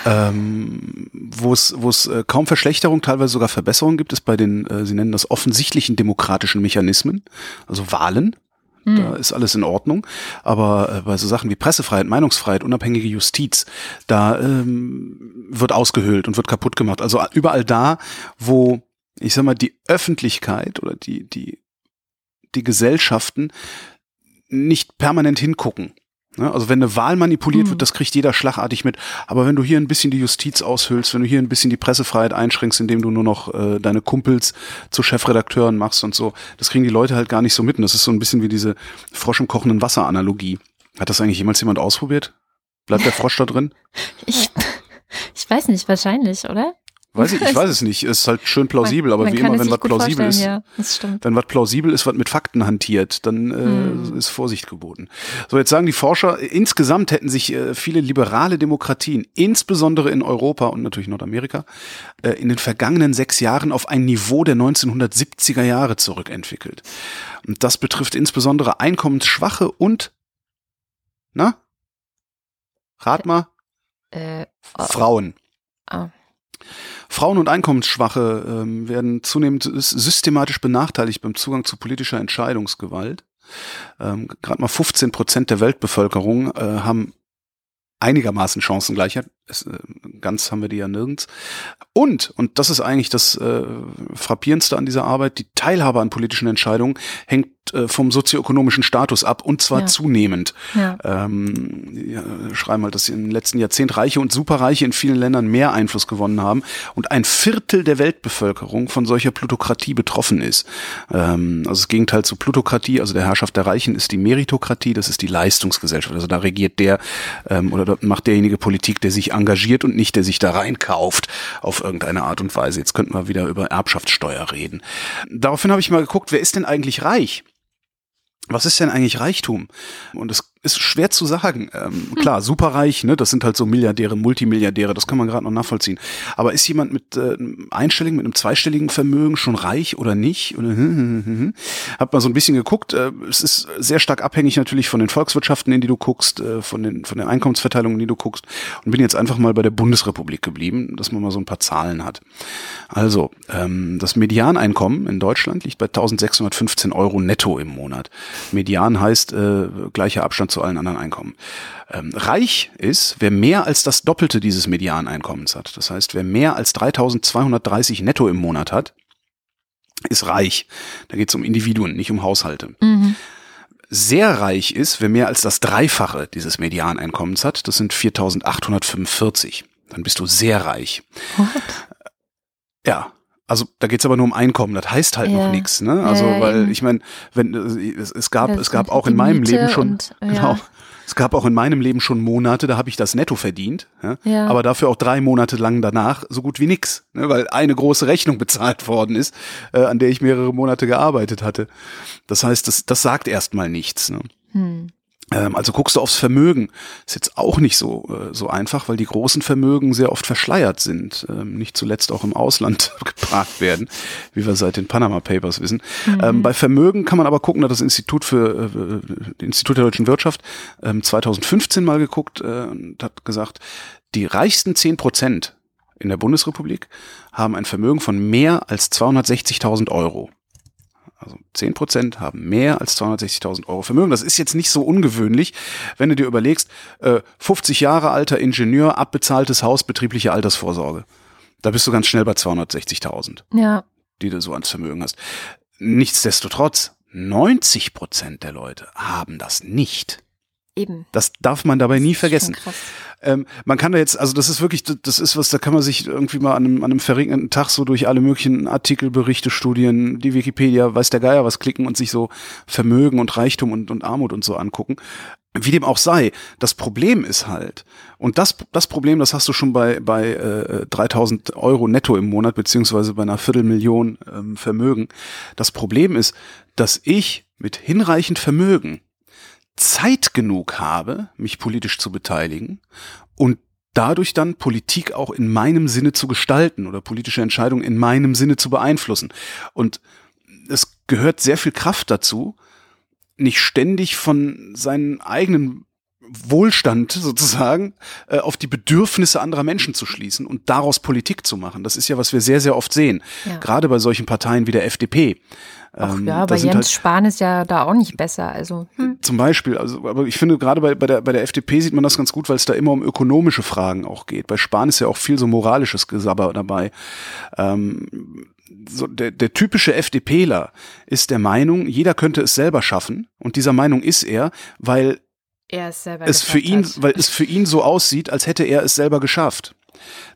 Speaker 2: Ähm, wo es wo es äh, kaum Verschlechterung, teilweise sogar Verbesserung gibt, ist bei den, äh, sie nennen das offensichtlichen demokratischen Mechanismen, also Wahlen. Da ist alles in Ordnung. Aber äh, bei so Sachen wie Pressefreiheit, Meinungsfreiheit, unabhängige Justiz, da ähm, wird ausgehöhlt und wird kaputt gemacht. Also überall da, wo, ich sag mal, die Öffentlichkeit oder die, die, die Gesellschaften nicht permanent hingucken. Ne? Also wenn eine Wahl manipuliert
Speaker 1: Mhm.
Speaker 2: wird, das kriegt jeder schlagartig mit. Aber wenn du hier ein bisschen die Justiz aushöhlst, wenn du hier ein bisschen die Pressefreiheit einschränkst, indem du nur noch äh, deine Kumpels zu Chefredakteuren machst und so, das kriegen die Leute halt gar nicht so mit. Und das ist so ein bisschen wie diese Frosch im kochenden Wasser Analogie. Hat das eigentlich jemals jemand ausprobiert? Bleibt der Frosch da drin? [laughs]
Speaker 1: Ich, ich weiß nicht, wahrscheinlich, oder?
Speaker 2: Weiß ich, ich weiß es nicht. Ist halt schön plausibel, aber wie immer, wenn was plausibel ist,
Speaker 1: ja, wenn
Speaker 2: was plausibel ist, was mit Fakten hantiert, dann äh, hm. ist Vorsicht geboten. So, jetzt sagen die Forscher, insgesamt hätten sich äh, viele liberale Demokratien, insbesondere in Europa und natürlich Nordamerika, äh, in den vergangenen sechs Jahren auf ein Niveau der 1970er Jahre zurückentwickelt. Und das betrifft insbesondere einkommensschwache und, na? Rat mal.
Speaker 1: Äh.
Speaker 2: Frauen.
Speaker 1: Oh.
Speaker 2: Frauen und Einkommensschwache ähm, werden zunehmend systematisch benachteiligt beim Zugang zu politischer Entscheidungsgewalt. Ähm, Gerade mal 15 Prozent der Weltbevölkerung äh, haben einigermaßen Chancengleichheit. Es, äh, ganz haben wir die ja nirgends. Und, und das ist eigentlich das äh, Frappierendste an dieser Arbeit, die Teilhabe an politischen Entscheidungen hängt äh, vom sozioökonomischen Status ab und zwar ja. zunehmend. Ja. Ähm, ja, schreiben halt, dass im letzten Jahrzehnt Reiche und Superreiche in vielen Ländern mehr Einfluss gewonnen haben und ein Viertel der Weltbevölkerung von solcher Plutokratie betroffen ist. Ähm, also das Gegenteil zu Plutokratie, also der Herrschaft der Reichen, ist die Meritokratie, das ist die Leistungsgesellschaft. Also da regiert der ähm, oder macht derjenige Politik, der sich engagiert und nicht der sich da reinkauft auf irgendeine Art und Weise. Jetzt könnten wir wieder über Erbschaftssteuer reden. Daraufhin habe ich mal geguckt, wer ist denn eigentlich reich? Was ist denn eigentlich Reichtum? Und es ist schwer zu sagen. Ähm, hm. Klar, superreich, ne, das sind halt so Milliardäre, Multimilliardäre, das kann man gerade noch nachvollziehen. Aber ist jemand mit äh, einstelligen, mit einem zweistelligen Vermögen schon reich oder nicht? Oder, hm, hm, hm, hm. Hab mal so ein bisschen geguckt. Äh, es ist sehr stark abhängig natürlich von den Volkswirtschaften, in die du guckst, äh, von den von den Einkommensverteilungen, in die du guckst. Und bin jetzt einfach mal bei der Bundesrepublik geblieben, dass man mal so ein paar Zahlen hat. Also ähm, das Medianeinkommen in Deutschland liegt bei 1615 Euro netto im Monat. Median heißt äh, gleicher Abstand zu allen anderen Einkommen. Ähm, reich ist, wer mehr als das Doppelte dieses Medianeinkommens hat. Das heißt, wer mehr als 3230 netto im Monat hat, ist reich. Da geht es um Individuen, nicht um Haushalte.
Speaker 1: Mhm.
Speaker 2: Sehr reich ist, wer mehr als das Dreifache dieses Medianeinkommens hat. Das sind 4845. Dann bist du sehr reich.
Speaker 1: What?
Speaker 2: Ja, also da geht's aber nur um Einkommen, das heißt halt ja. noch nichts, ne? Also ja, weil ich meine, wenn es, es gab es gab auch in meinem Miete Leben schon und, ja. genau es gab auch in meinem Leben schon Monate, da habe ich das netto verdient, ja? ja? aber dafür auch drei Monate lang danach so gut wie nix, ne? weil eine große Rechnung [laughs] bezahlt worden ist, äh, an der ich mehrere Monate gearbeitet hatte. Das heißt, das, das sagt erstmal nichts. Ne?
Speaker 1: Hm.
Speaker 2: Ähm, also guckst du aufs Vermögen. Ist jetzt auch nicht so, äh, so einfach, weil die großen Vermögen sehr oft verschleiert sind. Ähm, nicht zuletzt auch im Ausland [laughs] geparkt werden, wie wir seit den Panama Papers wissen. Mhm. Ähm, bei Vermögen kann man aber gucken, hat das Institut für, äh, Institut der deutschen Wirtschaft 2015 mal geguckt äh, und hat gesagt, die reichsten zehn Prozent in der Bundesrepublik haben ein Vermögen von mehr als 260.000 Euro. Also 10 Prozent haben mehr als 260.000 Euro Vermögen. Das ist jetzt nicht so ungewöhnlich, wenn du dir überlegst, äh, 50 Jahre alter Ingenieur, abbezahltes Haus, betriebliche Altersvorsorge. Da bist du ganz schnell bei 260.000.
Speaker 1: Ja.
Speaker 2: Die du so ans Vermögen hast. Nichtsdestotrotz, 90 Prozent der Leute haben das nicht.
Speaker 1: Eben.
Speaker 2: Das darf man dabei nie vergessen. Ähm, man kann da jetzt, also das ist wirklich, das ist was, da kann man sich irgendwie mal an einem, an einem verregneten Tag so durch alle möglichen Artikel, Berichte, Studien, die Wikipedia, weiß der Geier was klicken und sich so Vermögen und Reichtum und, und Armut und so angucken. Wie dem auch sei, das Problem ist halt, und das, das Problem, das hast du schon bei, bei äh, 3000 Euro netto im Monat, beziehungsweise bei einer Viertelmillion ähm, Vermögen. Das Problem ist, dass ich mit hinreichend Vermögen Zeit genug habe, mich politisch zu beteiligen und dadurch dann Politik auch in meinem Sinne zu gestalten oder politische Entscheidungen in meinem Sinne zu beeinflussen. Und es gehört sehr viel Kraft dazu, nicht ständig von seinen eigenen Wohlstand sozusagen äh, auf die Bedürfnisse anderer Menschen zu schließen und daraus Politik zu machen. Das ist ja, was wir sehr, sehr oft sehen. Ja. Gerade bei solchen Parteien wie der FDP.
Speaker 1: Ach ähm, ja, aber Jens halt, Spahn ist ja da auch nicht besser. Also
Speaker 2: hm. zum Beispiel, also aber ich finde gerade bei, bei, der, bei der FDP sieht man das ganz gut, weil es da immer um ökonomische Fragen auch geht. Bei Spahn ist ja auch viel so moralisches Gesabber dabei. Ähm, so der, der typische FDPler ist der Meinung, jeder könnte es selber schaffen. Und dieser Meinung ist er, weil
Speaker 1: er es selber
Speaker 2: es für ihn, hat. weil es für ihn so aussieht, als hätte er es selber geschafft.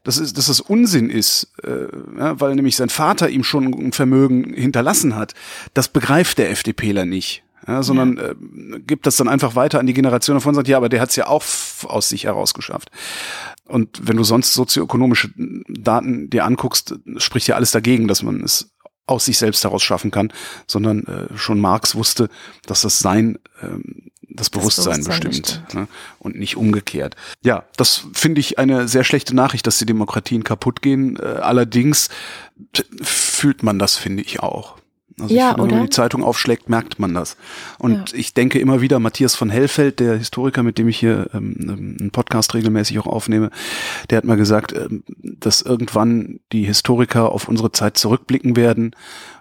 Speaker 2: Das ist, dass das Unsinn ist, äh, ja, weil nämlich sein Vater ihm schon ein Vermögen hinterlassen hat. Das begreift der FDPler nicht. ja, sondern ja. Äh, gibt das dann einfach weiter an die Generation davon und sagt, ja, aber der hat es ja auch aus sich heraus geschafft. Und wenn du sonst sozioökonomische Daten dir anguckst, spricht ja alles dagegen, dass man es aus sich selbst heraus schaffen kann, sondern äh, schon Marx wusste, dass das Sein ähm, das Bewusstsein, das Bewusstsein bestimmt, bestimmt. Ne? und nicht umgekehrt. Ja, das finde ich eine sehr schlechte Nachricht, dass die Demokratien kaputt gehen. Äh, allerdings fühlt man das, finde ich auch. Also ja, finde, wenn man die Zeitung aufschlägt, merkt man das. Und ja. ich denke immer wieder, Matthias von Hellfeld, der Historiker, mit dem ich hier ähm, ähm, einen Podcast regelmäßig auch aufnehme, der hat mal gesagt, ähm, dass irgendwann die Historiker auf unsere Zeit zurückblicken werden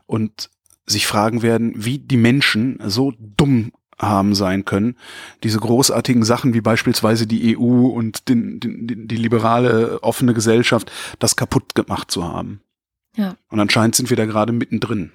Speaker 2: und sich fragen werden, wie die Menschen so dumm haben sein können, diese großartigen Sachen wie beispielsweise die EU und den, den, die liberale offene Gesellschaft, das kaputt gemacht zu haben. Ja. Und anscheinend sind wir da gerade mittendrin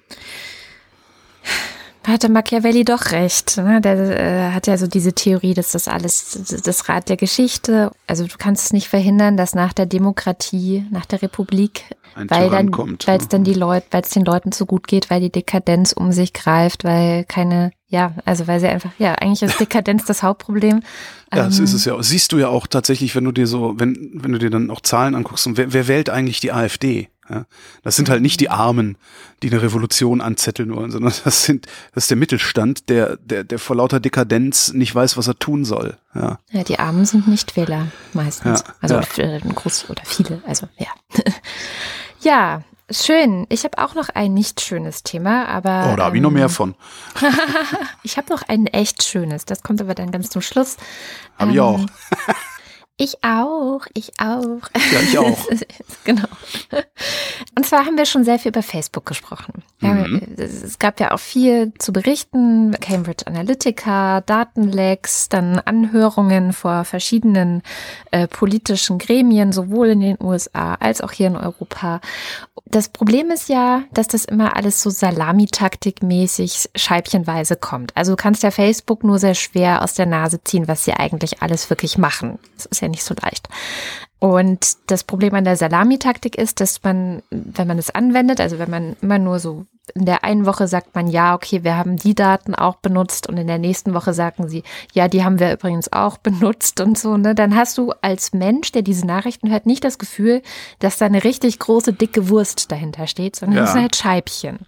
Speaker 1: hatte Machiavelli doch recht. Ne? Der äh, hat ja so diese Theorie, dass das alles das Rad der Geschichte. Also du kannst es nicht verhindern, dass nach der Demokratie, nach der Republik, Ein weil dann, weil es dann die Leute, weil es den Leuten zu gut geht, weil die Dekadenz um sich greift, weil keine, ja, also weil sie einfach, ja, eigentlich ist Dekadenz das Hauptproblem.
Speaker 2: Ja, das ist ähm, es ja. Siehst du ja auch tatsächlich, wenn du dir so, wenn wenn du dir dann auch Zahlen anguckst, und wer, wer wählt eigentlich die AfD? Ja, das sind halt nicht die Armen, die eine Revolution anzetteln wollen, sondern das sind, das ist der Mittelstand, der, der, der vor lauter Dekadenz nicht weiß, was er tun soll. Ja,
Speaker 1: ja die Armen sind nicht Wähler meistens. Ja, also ja. Äh, groß oder viele, also ja. [laughs] ja, schön. Ich habe auch noch ein nicht schönes Thema, aber.
Speaker 2: Oh, da habe ich noch mehr ähm, von. [laughs]
Speaker 1: ich habe noch ein echt schönes. Das kommt aber dann ganz zum Schluss.
Speaker 2: Habe ähm, ich auch. [laughs]
Speaker 1: Ich auch, ich auch.
Speaker 2: Ja, ich auch. [laughs]
Speaker 1: genau. Und zwar haben wir schon sehr viel über Facebook gesprochen. Mhm. Es gab ja auch viel zu berichten. Cambridge Analytica, Datenlecks, dann Anhörungen vor verschiedenen äh, politischen Gremien, sowohl in den USA als auch hier in Europa. Das Problem ist ja, dass das immer alles so Salamitaktik-mäßig scheibchenweise kommt. Also du kannst ja Facebook nur sehr schwer aus der Nase ziehen, was sie eigentlich alles wirklich machen. Das ist ja nicht so leicht. Und das Problem an der Salamitaktik ist, dass man, wenn man es anwendet, also wenn man immer nur so in der einen Woche sagt man, ja, okay, wir haben die Daten auch benutzt und in der nächsten Woche sagen sie, ja, die haben wir übrigens auch benutzt und so, ne, dann hast du als Mensch, der diese Nachrichten hört, nicht das Gefühl, dass da eine richtig große, dicke Wurst dahinter steht, sondern ja. es sind halt Scheibchen.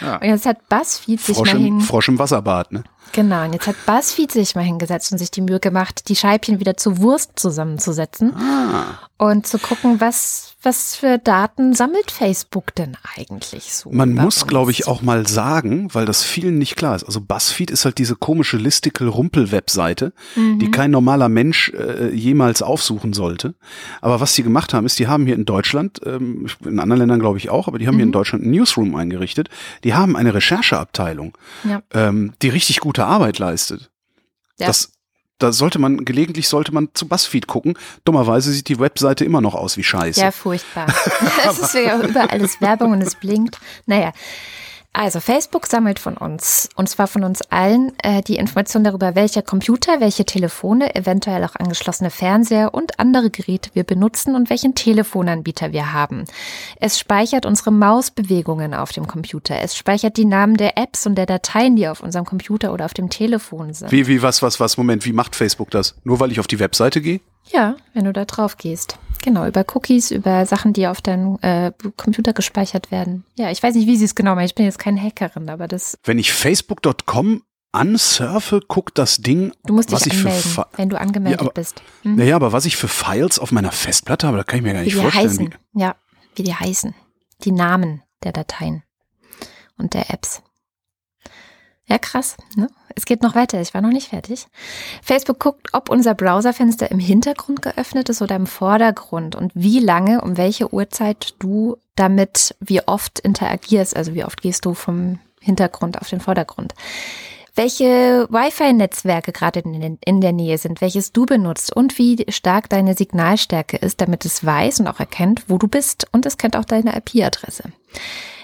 Speaker 1: Ja. Und jetzt hat BuzzFeed sich
Speaker 2: Frosch
Speaker 1: mal hin...
Speaker 2: Frosch im Wasserbad, ne?
Speaker 1: Genau, und jetzt hat BuzzFeed sich mal hingesetzt und sich die Mühe gemacht, die Scheibchen wieder zu Wurst zusammenzusetzen ah. und zu gucken, was, was für Daten sammelt Facebook denn eigentlich so?
Speaker 2: Man muss, glaube ich, auch mal sagen, weil das vielen nicht klar ist. Also BuzzFeed ist halt diese komische Listicle-Rumpel-Webseite, mhm. die kein normaler Mensch äh, jemals aufsuchen sollte. Aber was sie gemacht haben, ist, die haben hier in Deutschland, ähm, in anderen Ländern glaube ich auch, aber die haben mhm. hier in mhm. Deutschland ein Newsroom eingerichtet. Die haben eine Rechercheabteilung, ja. ähm, die richtig gute Arbeit leistet. Ja. Das da sollte man, gelegentlich sollte man zu Buzzfeed gucken. Dummerweise sieht die Webseite immer noch aus wie Scheiße.
Speaker 1: Ja, furchtbar. [laughs] es ist ja überall alles Werbung und es blinkt. Naja, also Facebook sammelt von uns, und zwar von uns allen, äh, die Information darüber, welcher Computer, welche Telefone, eventuell auch angeschlossene Fernseher und andere Geräte wir benutzen und welchen Telefonanbieter wir haben. Es speichert unsere Mausbewegungen auf dem Computer. Es speichert die Namen der Apps und der Dateien, die auf unserem Computer oder auf dem Telefon sind.
Speaker 2: Wie, wie, was, was, was? Moment, wie macht Facebook das? Nur weil ich auf die Webseite gehe?
Speaker 1: Ja, wenn du da drauf gehst. Genau, über Cookies, über Sachen, die auf deinem äh, Computer gespeichert werden. Ja, ich weiß nicht, wie sie es genau machen. Ich bin jetzt keine Hackerin, aber das.
Speaker 2: Wenn ich facebook.com ansurfe, guckt das Ding.
Speaker 1: Du musst dich anmelden, wenn du angemeldet ja, aber, bist.
Speaker 2: Mhm. Naja, aber was ich für Files auf meiner Festplatte habe, da kann ich mir gar nicht wie vorstellen.
Speaker 1: Heißen. Wie ja, wie die heißen. Die Namen der Dateien und der Apps. Ja, krass. Ne? Es geht noch weiter. Ich war noch nicht fertig. Facebook guckt, ob unser Browserfenster im Hintergrund geöffnet ist oder im Vordergrund und wie lange, um welche Uhrzeit du damit, wie oft interagierst. Also wie oft gehst du vom Hintergrund auf den Vordergrund. Welche Wi-Fi-Netzwerke gerade in, in der Nähe sind, welches du benutzt und wie stark deine Signalstärke ist, damit es weiß und auch erkennt, wo du bist und es kennt auch deine IP-Adresse.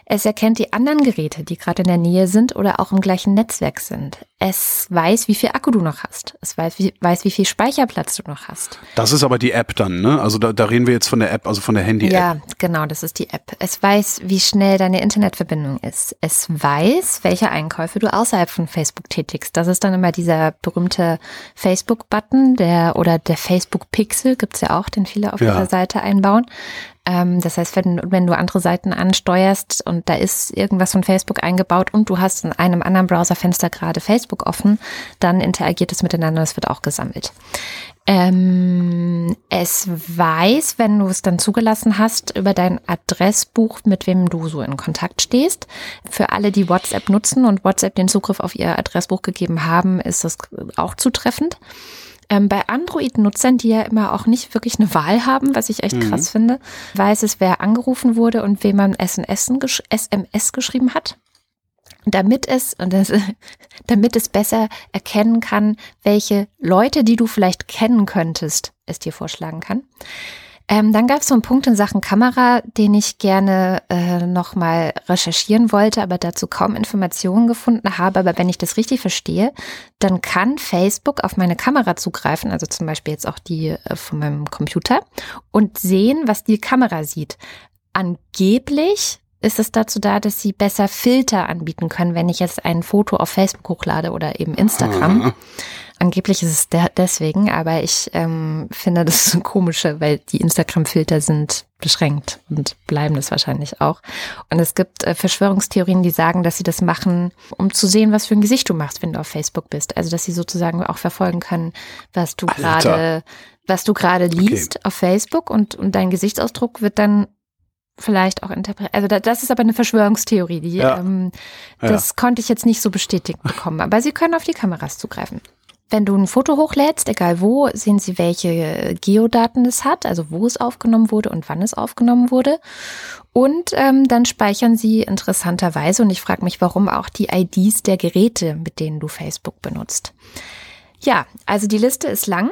Speaker 1: Es erkennt die anderen Geräte, die gerade in der Nähe sind oder auch im gleichen Netzwerk sind. Es weiß, wie viel Akku du noch hast. Es weiß, wie, weiß, wie viel Speicherplatz du noch hast.
Speaker 2: Das ist aber die App dann, ne? Also da, da reden wir jetzt von der App, also von der Handy-App.
Speaker 1: Ja, genau, das ist die App. Es weiß, wie schnell deine Internetverbindung ist. Es weiß, welche Einkäufe du außerhalb von Facebook tätigst. Das ist dann immer dieser berühmte Facebook-Button, der oder der Facebook-Pixel, gibt's ja auch, den viele auf
Speaker 2: Ja.
Speaker 1: ihrer Seite einbauen. Ähm, das heißt, wenn, wenn du andere Seiten ansteuerst und da ist irgendwas von Facebook eingebaut und du hast in einem anderen Browserfenster gerade Facebook offen, dann interagiert es miteinander, es wird auch gesammelt. Ähm, es weiß, wenn du es dann zugelassen hast, über dein Adressbuch, mit wem du so in Kontakt stehst. Für alle, die WhatsApp nutzen und WhatsApp den Zugriff auf ihr Adressbuch gegeben haben, ist das auch zutreffend. Ähm, bei Android-Nutzern, die ja immer auch nicht wirklich eine Wahl haben, was ich echt krass finde, weiß es, wer angerufen wurde und wem man SMS, gesch SMS geschrieben hat. Damit es, und das, [laughs] damit es besser erkennen kann, welche Leute, die du vielleicht kennen könntest, es dir vorschlagen kann. Ähm, dann gab es so einen Punkt in Sachen Kamera, den ich gerne äh, nochmal recherchieren wollte, aber dazu kaum Informationen gefunden habe. Aber wenn ich das richtig verstehe, dann kann Facebook auf meine Kamera zugreifen, also zum Beispiel jetzt auch die äh, von meinem Computer, und sehen, was die Kamera sieht. Angeblich ist es dazu da, dass sie besser Filter anbieten können, wenn ich jetzt ein Foto auf Facebook hochlade oder eben Instagram. [laughs] Angeblich ist es de deswegen, aber ich ähm, finde das so komische, weil die Instagram-Filter sind beschränkt und bleiben das wahrscheinlich auch. Und es gibt äh, Verschwörungstheorien, die sagen, dass sie das machen, um zu sehen, was für ein Gesicht du machst, wenn du auf Facebook bist. Also dass sie sozusagen auch verfolgen können, was du gerade, was du gerade liest auf Facebook und, und dein Gesichtsausdruck wird dann vielleicht auch interpretiert. Also da, das ist aber eine Verschwörungstheorie, die
Speaker 2: Ja.
Speaker 1: ähm,
Speaker 2: Ja.
Speaker 1: das konnte ich jetzt nicht so bestätigt bekommen. Aber sie können auf die Kameras zugreifen. Wenn du ein Foto hochlädst, egal wo, sehen sie, welche Geodaten es hat, also wo es aufgenommen wurde und wann es aufgenommen wurde. Und ähm, dann speichern sie interessanterweise, und ich frage mich, warum auch die IDs der Geräte, mit denen du Facebook benutzt. Ja, also die Liste ist lang.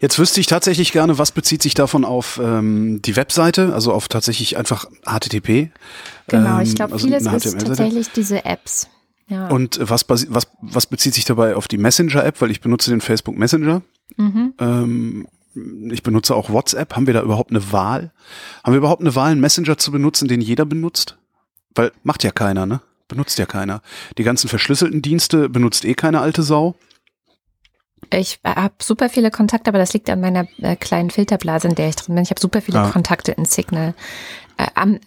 Speaker 2: Jetzt wüsste ich tatsächlich gerne, was bezieht sich davon auf ähm, die Webseite, also auf tatsächlich einfach HTTP.
Speaker 1: Genau,
Speaker 2: ähm,
Speaker 1: ich glaube,
Speaker 2: also
Speaker 1: vieles ist tatsächlich diese Apps. Ja.
Speaker 2: Und was, was, was bezieht sich dabei auf die Messenger-App, weil ich benutze den Facebook Messenger.
Speaker 1: mhm.
Speaker 2: Ähm, ich benutze auch WhatsApp. Haben wir da überhaupt eine Wahl? Haben wir überhaupt eine Wahl, einen Messenger zu benutzen, den jeder benutzt? Weil macht ja keiner, ne? Benutzt ja keiner. Die ganzen verschlüsselten Dienste benutzt eh keine alte Sau.
Speaker 1: Ich habe super viele Kontakte, aber das liegt an meiner äh, kleinen Filterblase, in der ich drin bin. Ich habe super viele
Speaker 2: Ah.
Speaker 1: Kontakte in Signal. Äh, am,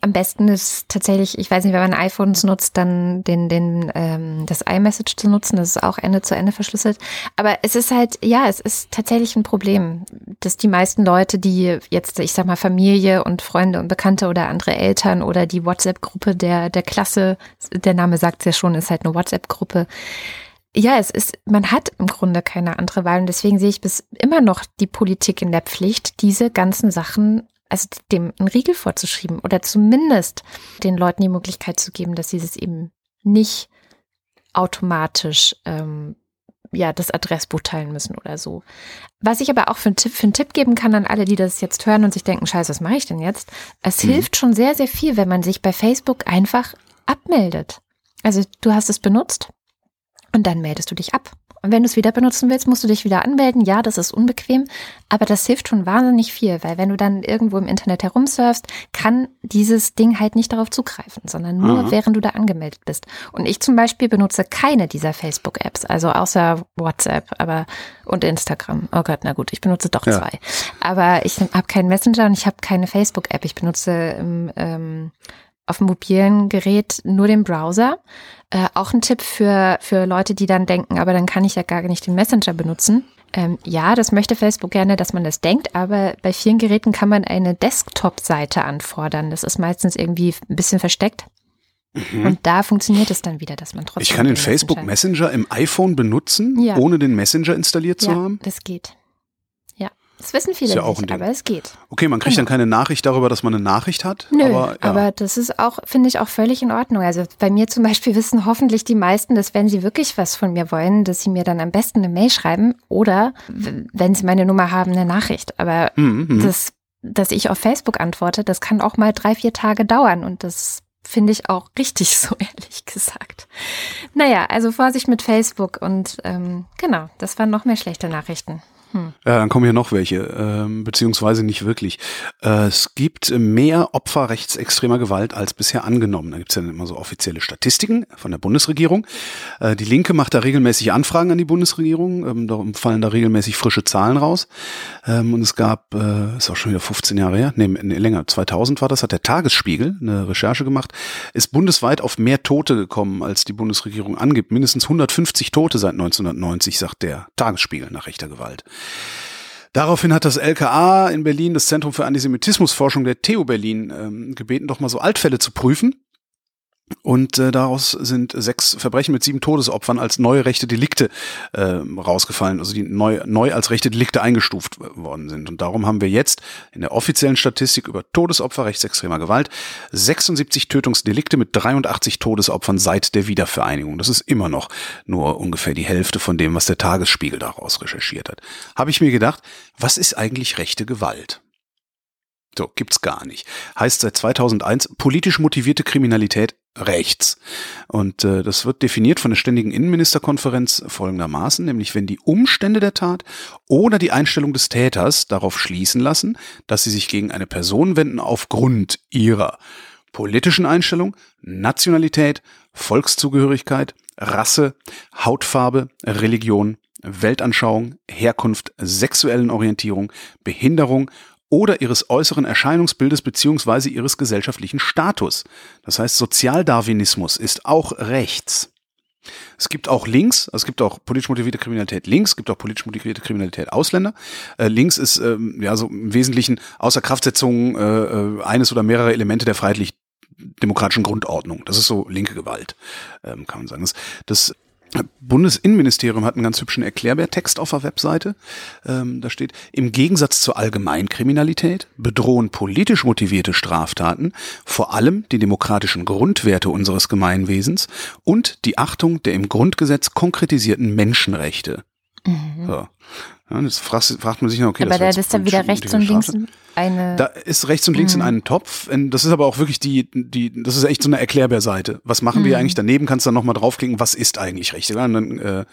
Speaker 1: am besten ist tatsächlich, ich weiß nicht, wenn man iPhones nutzt, dann den, den, ähm, das iMessage zu nutzen. Das ist auch Ende zu Ende verschlüsselt. Aber es ist halt, ja, es ist tatsächlich ein Problem, dass die meisten Leute, die jetzt, ich sag mal, Familie und Freunde und Bekannte oder andere Eltern oder die WhatsApp-Gruppe der, der Klasse, der Name sagt ja schon, ist halt eine WhatsApp-Gruppe, ja, es ist, man hat im Grunde keine andere Wahl und deswegen sehe ich bis immer noch die Politik in der Pflicht, diese ganzen Sachen, also dem einen Riegel vorzuschieben oder zumindest den Leuten die Möglichkeit zu geben, dass sie es eben nicht automatisch ähm, ja das Adressbuch teilen müssen oder so. Was ich aber auch für einen Tipp, für einen Tipp geben kann an alle, die das jetzt hören und sich denken, scheiße, was mache ich denn jetzt? Es
Speaker 2: Mhm.
Speaker 1: hilft schon sehr, sehr viel, wenn man sich bei Facebook einfach abmeldet. Also du hast es benutzt, und dann meldest du dich ab. Und wenn du es wieder benutzen willst, musst du dich wieder anmelden. Ja, das ist unbequem, aber das hilft schon wahnsinnig viel, weil wenn du dann irgendwo im Internet herumsurfst, kann dieses Ding halt nicht darauf zugreifen, sondern nur
Speaker 2: Mhm.
Speaker 1: während du da angemeldet bist. Und ich zum Beispiel benutze keine dieser Facebook-Apps, also außer WhatsApp, aber und Instagram. Oh Gott, na gut, ich benutze doch
Speaker 2: Ja.
Speaker 1: zwei. Aber ich habe keinen Messenger und ich habe keine Facebook-App. Ich benutze im, ähm, auf dem mobilen Gerät nur den Browser. Äh, auch ein Tipp für, für Leute, die dann denken, aber dann kann ich ja gar nicht den Messenger benutzen. Ähm, ja, das möchte Facebook gerne, dass man das denkt, aber bei vielen Geräten kann man eine Desktop-Seite anfordern. Das ist meistens irgendwie ein bisschen versteckt. Und da funktioniert es dann wieder, dass man trotzdem.
Speaker 2: Mhm. Ich kann den
Speaker 1: den
Speaker 2: Facebook Messenger im iPhone benutzen,
Speaker 1: Ja.
Speaker 2: ohne den Messenger installiert zu
Speaker 1: Ja,
Speaker 2: haben.
Speaker 1: das geht. Das wissen viele
Speaker 2: ja
Speaker 1: nicht, aber es geht.
Speaker 2: Okay, man kriegt
Speaker 1: Genau.
Speaker 2: dann keine Nachricht darüber, dass man eine Nachricht hat.
Speaker 1: Nö,
Speaker 2: aber,
Speaker 1: aber,
Speaker 2: ja.
Speaker 1: das ist auch, finde ich, auch völlig in Ordnung. Also bei mir zum Beispiel [laughs] wissen hoffentlich die meisten, dass wenn sie wirklich was von mir wollen, dass sie mir dann am besten eine Mail schreiben oder wenn sie meine Nummer haben, eine Nachricht. Aber
Speaker 2: Mhm, mhm.
Speaker 1: das, dass ich auf Facebook antworte, das kann auch mal drei, vier Tage dauern und das finde ich auch richtig [laughs] so, ehrlich gesagt. Naja, also Vorsicht mit Facebook und ähm, genau, das waren noch mehr schlechte Nachrichten.
Speaker 2: Hm. Ja, dann kommen hier noch welche, ähm, beziehungsweise nicht wirklich. Äh, es gibt mehr Opfer rechtsextremer Gewalt als bisher angenommen. Da gibt es ja immer so offizielle Statistiken von der Bundesregierung. Äh, die Linke macht da regelmäßig Anfragen an die Bundesregierung. Ähm, darum fallen da regelmäßig frische Zahlen raus. Ähm, und es gab, äh, ist auch schon wieder 15 Jahre her, nee, nee, länger, 2000 war das, hat der Tagesspiegel eine Recherche gemacht, ist bundesweit auf mehr Tote gekommen, als die Bundesregierung angibt. Mindestens 150 Tote seit 1990, sagt der Tagesspiegel nach rechter Gewalt. Daraufhin hat das LKA in Berlin, das Zentrum für Antisemitismusforschung der TU Berlin, ähm, gebeten, doch mal so Altfälle zu prüfen. Und äh, daraus sind sechs Verbrechen mit sieben Todesopfern als neue rechte Delikte äh, rausgefallen, also die neu, neu als rechte Delikte eingestuft worden sind. Und darum haben wir jetzt in der offiziellen Statistik über Todesopfer rechtsextremer Gewalt 76 Tötungsdelikte mit 83 Todesopfern seit der Wiedervereinigung. Das ist immer noch nur ungefähr die Hälfte von dem, was der Tagesspiegel daraus recherchiert hat. Habe ich mir gedacht, was ist eigentlich rechte Gewalt? So, gibt's gar nicht. Heißt seit 2001 politisch motivierte Kriminalität rechts. Und äh, das wird definiert von der Ständigen Innenministerkonferenz folgendermaßen, nämlich wenn die Umstände der Tat oder die Einstellung des Täters darauf schließen lassen, dass sie sich gegen eine Person wenden aufgrund ihrer politischen Einstellung, Nationalität, Volkszugehörigkeit, Rasse, Hautfarbe, Religion, Weltanschauung, Herkunft, sexuellen Orientierung, Behinderung oder ihres äußeren Erscheinungsbildes beziehungsweise ihres gesellschaftlichen Status. Das heißt, Sozialdarwinismus ist auch rechts. Es gibt auch links, es gibt auch politisch motivierte Kriminalität links, es gibt auch politisch motivierte Kriminalität Ausländer. Äh, links ist ähm, ja so im Wesentlichen außer Kraftsetzung äh, äh eines oder mehrere Elemente der freiheitlich-demokratischen Grundordnung. Das ist so linke Gewalt, ähm, kann man sagen. Das, das Bundesinnenministerium hat einen ganz hübschen Erklärbärtext auf der Webseite. Ähm, da steht, im Gegensatz zur Allgemeinkriminalität bedrohen politisch motivierte Straftaten vor allem die demokratischen Grundwerte unseres Gemeinwesens und die Achtung der im Grundgesetz konkretisierten Menschenrechte. Mhm. So. Ja, jetzt fragt, fragt man sich noch, okay,
Speaker 1: aber
Speaker 2: das
Speaker 1: da ist dann wieder rechts und links eine.
Speaker 2: Da ist rechts und links mhm. in einem Topf. Das ist aber auch wirklich die, die, das ist echt so eine Erklärbärseite. Was machen mhm. wir eigentlich daneben? Kannst du dann nochmal draufklicken, was ist eigentlich rechts? Und dann äh,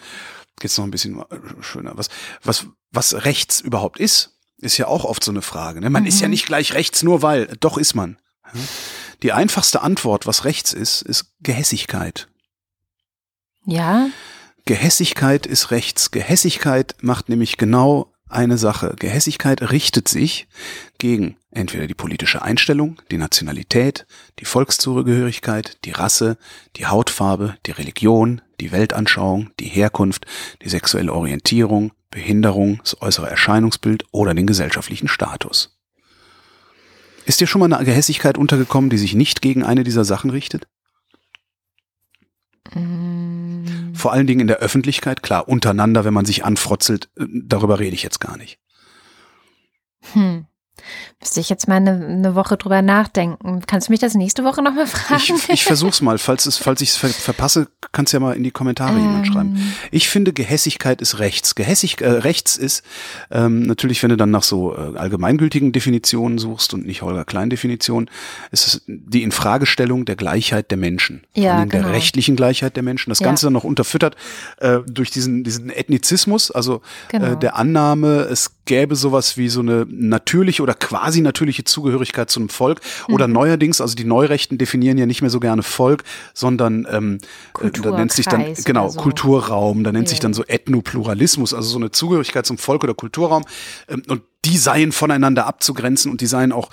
Speaker 2: geht's noch ein bisschen schöner. Was, was, was rechts überhaupt ist, ist ja auch oft so eine Frage. Ne? Man mhm. ist ja mhm. nicht gleich rechts, nur weil. Doch ist man. Die einfachste Antwort, was rechts ist, ist Gehässigkeit.
Speaker 1: Ja.
Speaker 2: Gehässigkeit ist rechts. Gehässigkeit macht nämlich genau eine Sache. Gehässigkeit richtet sich gegen entweder die politische Einstellung, die Nationalität, die Volkszugehörigkeit, die Rasse, die Hautfarbe, die Religion, die Weltanschauung, die Herkunft, die sexuelle Orientierung, Behinderung, das äußere Erscheinungsbild oder den gesellschaftlichen Status. Ist dir schon mal eine Gehässigkeit untergekommen, die sich nicht gegen eine dieser Sachen richtet?
Speaker 1: Mm.
Speaker 2: Vor allen Dingen in der Öffentlichkeit, klar, untereinander, wenn man sich anfrotzelt, äh, darüber rede ich jetzt gar nicht.
Speaker 1: Hm. Müsste ich jetzt mal eine, eine, Woche drüber nachdenken. Kannst du mich das nächste Woche nochmal fragen?
Speaker 2: Ich, ich [laughs] versuch's mal. Falls, es, falls ich es ver verpasse, kannst du ja mal in die Kommentare ähm. jemand schreiben. Ich finde, Gehässigkeit ist rechts. Gehässig, äh, rechts ist ähm, natürlich, wenn du dann nach so äh, allgemeingültigen Definitionen suchst und nicht Holger Klein Definitionen, ist es die Infragestellung der Gleichheit der Menschen.
Speaker 1: Ja,
Speaker 2: genau.
Speaker 1: Der
Speaker 2: rechtlichen Gleichheit der Menschen. Das Ganze ja. dann noch unterfüttert äh, durch diesen, diesen Ethnizismus, also äh, genau. äh, der Annahme, es gäbe sowas wie so eine natürliche oder quasi natürliche Zugehörigkeit zu einem Volk. Oder mhm. neuerdings, also die Neurechten definieren ja nicht mehr so gerne Volk, sondern ähm, äh, da nennt sich dann genau so. Kulturraum, da nennt ja. sich dann so Ethnopluralismus, also so eine Zugehörigkeit zum Volk oder Kulturraum. Ähm, und die seien voneinander abzugrenzen und die seien auch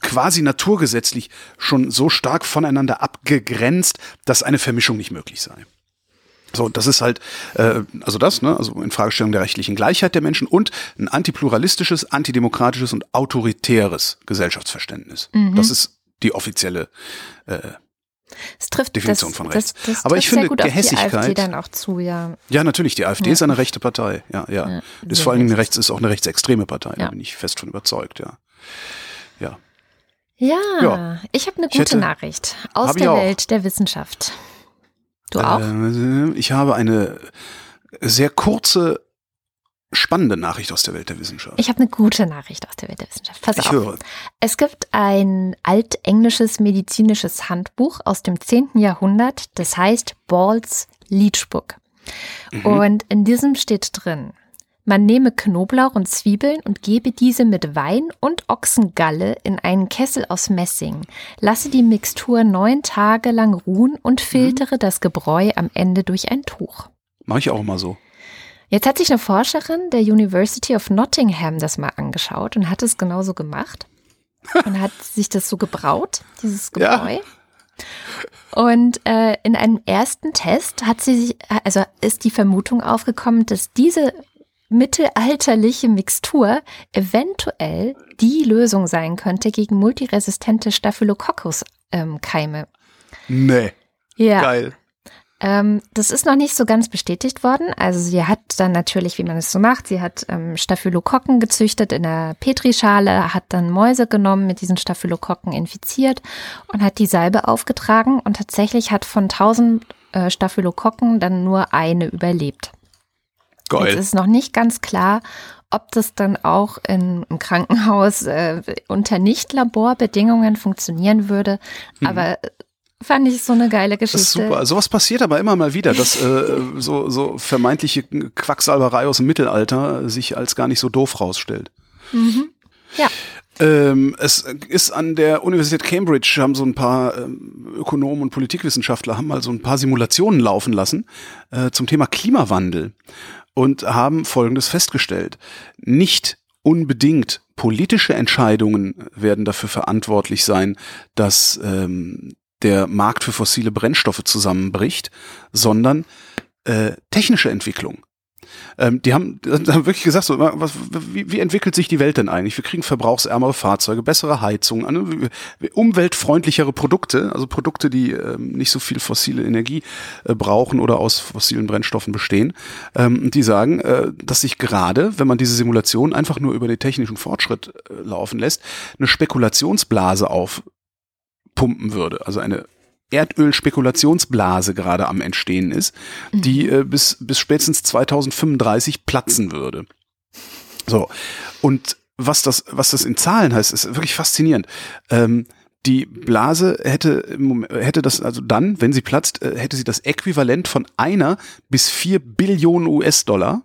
Speaker 2: quasi naturgesetzlich schon so stark voneinander abgegrenzt, dass eine Vermischung nicht möglich sei. So, das ist halt, äh, also das, ne, also in Fragestellung der rechtlichen Gleichheit der Menschen und ein antipluralistisches, antidemokratisches und autoritäres Gesellschaftsverständnis. Mhm. Das ist die offizielle äh,
Speaker 1: es trifft
Speaker 2: Definition
Speaker 1: das,
Speaker 2: von rechts.
Speaker 1: Das, das
Speaker 2: Aber ich finde
Speaker 1: gut
Speaker 2: Gehässigkeit.
Speaker 1: Die AfD dann auch zu, ja.
Speaker 2: Ja, natürlich. Die AfD ja. ist eine rechte Partei. Ja, ja. ja ist vor allen Dingen rechts ist auch eine rechtsextreme Partei. Ja. Da bin ich fest von überzeugt. Ja. Ja.
Speaker 1: Ja. ja. Ich habe eine gute hätte, Nachricht aus der Welt der Wissenschaft. Du auch?
Speaker 2: Äh, ich habe eine sehr kurze spannende Nachricht aus der Welt der Wissenschaft.
Speaker 1: Ich habe eine gute Nachricht aus der Welt der Wissenschaft. Pass
Speaker 2: ich
Speaker 1: auf.
Speaker 2: höre.
Speaker 1: Es gibt ein altenglisches medizinisches Handbuch aus dem 10. Jahrhundert, das heißt Ball's Leech Book. Und in diesem steht drin, man nehme Knoblauch und Zwiebeln und gebe diese mit Wein und Ochsengalle in einen Kessel aus Messing. Lasse die Mixtur neun Tage lang ruhen und filtere das Gebräu am Ende durch ein Tuch.
Speaker 2: Mache ich auch mal so.
Speaker 1: Jetzt hat sich eine Forscherin der University of Nottingham das mal angeschaut und hat es genauso gemacht [laughs] und hat sich das so gebraut, dieses
Speaker 2: Ja.
Speaker 1: Gebräu. Und äh, in einem ersten Test hat sie sich, also ist die Vermutung aufgekommen, dass diese mittelalterliche Mixtur eventuell die Lösung sein könnte gegen multiresistente Staphylococcus-Keime.
Speaker 2: Nee,
Speaker 1: ja.
Speaker 2: geil.
Speaker 1: Ähm, das ist noch nicht so ganz bestätigt worden. Also sie hat dann natürlich, wie man es so macht, sie hat ähm, Staphylokokken gezüchtet in der Petrischale, hat dann Mäuse genommen, mit diesen Staphylokokken infiziert und hat die Salbe aufgetragen und tatsächlich hat von 1000 äh, Staphylokokken dann nur eine überlebt. Jetzt
Speaker 2: Geil.
Speaker 1: ist noch nicht ganz klar, ob das dann auch in, im Krankenhaus äh, unter Nicht-Laborbedingungen funktionieren würde. Aber äh, fand ich so eine geile Geschichte.
Speaker 2: Mhm. Das ist super. Sowas passiert aber immer mal wieder, dass [laughs] äh, so, so vermeintliche Quacksalberei aus dem Mittelalter sich als gar nicht so doof rausstellt.
Speaker 1: Ja.
Speaker 2: Ähm, es ist an der Universität Cambridge, haben so ein paar ähm, Ökonomen und Politikwissenschaftler haben mal so ein paar Simulationen laufen lassen äh, zum Thema Klimawandel und haben Folgendes festgestellt. Nicht unbedingt politische Entscheidungen werden dafür verantwortlich sein, dass ähm, der Markt für fossile Brennstoffe zusammenbricht, sondern äh, technische Entwicklung. Ähm, die haben, haben wirklich gesagt, so, was, wie, wie entwickelt sich die Welt denn eigentlich? Wir kriegen verbrauchsärmere Fahrzeuge, bessere Heizungen, umweltfreundlichere Produkte, also Produkte, die ähm, nicht so viel fossile Energie äh, brauchen oder aus fossilen Brennstoffen bestehen. Ähm, die sagen, äh, dass sich gerade, wenn man diese Simulation einfach nur über den technischen Fortschritt äh, laufen lässt, eine Spekulationsblase aufpumpen würde. Also eine Erdölspekulationsblase gerade am Entstehen ist, die äh, bis, bis spätestens 2035 platzen würde. So. Und was das, was das in Zahlen heißt, ist wirklich faszinierend. Ähm, die Blase hätte, hätte das, also dann, wenn sie platzt, äh, hätte sie das Äquivalent von einer bis vier Billionen US-Dollar,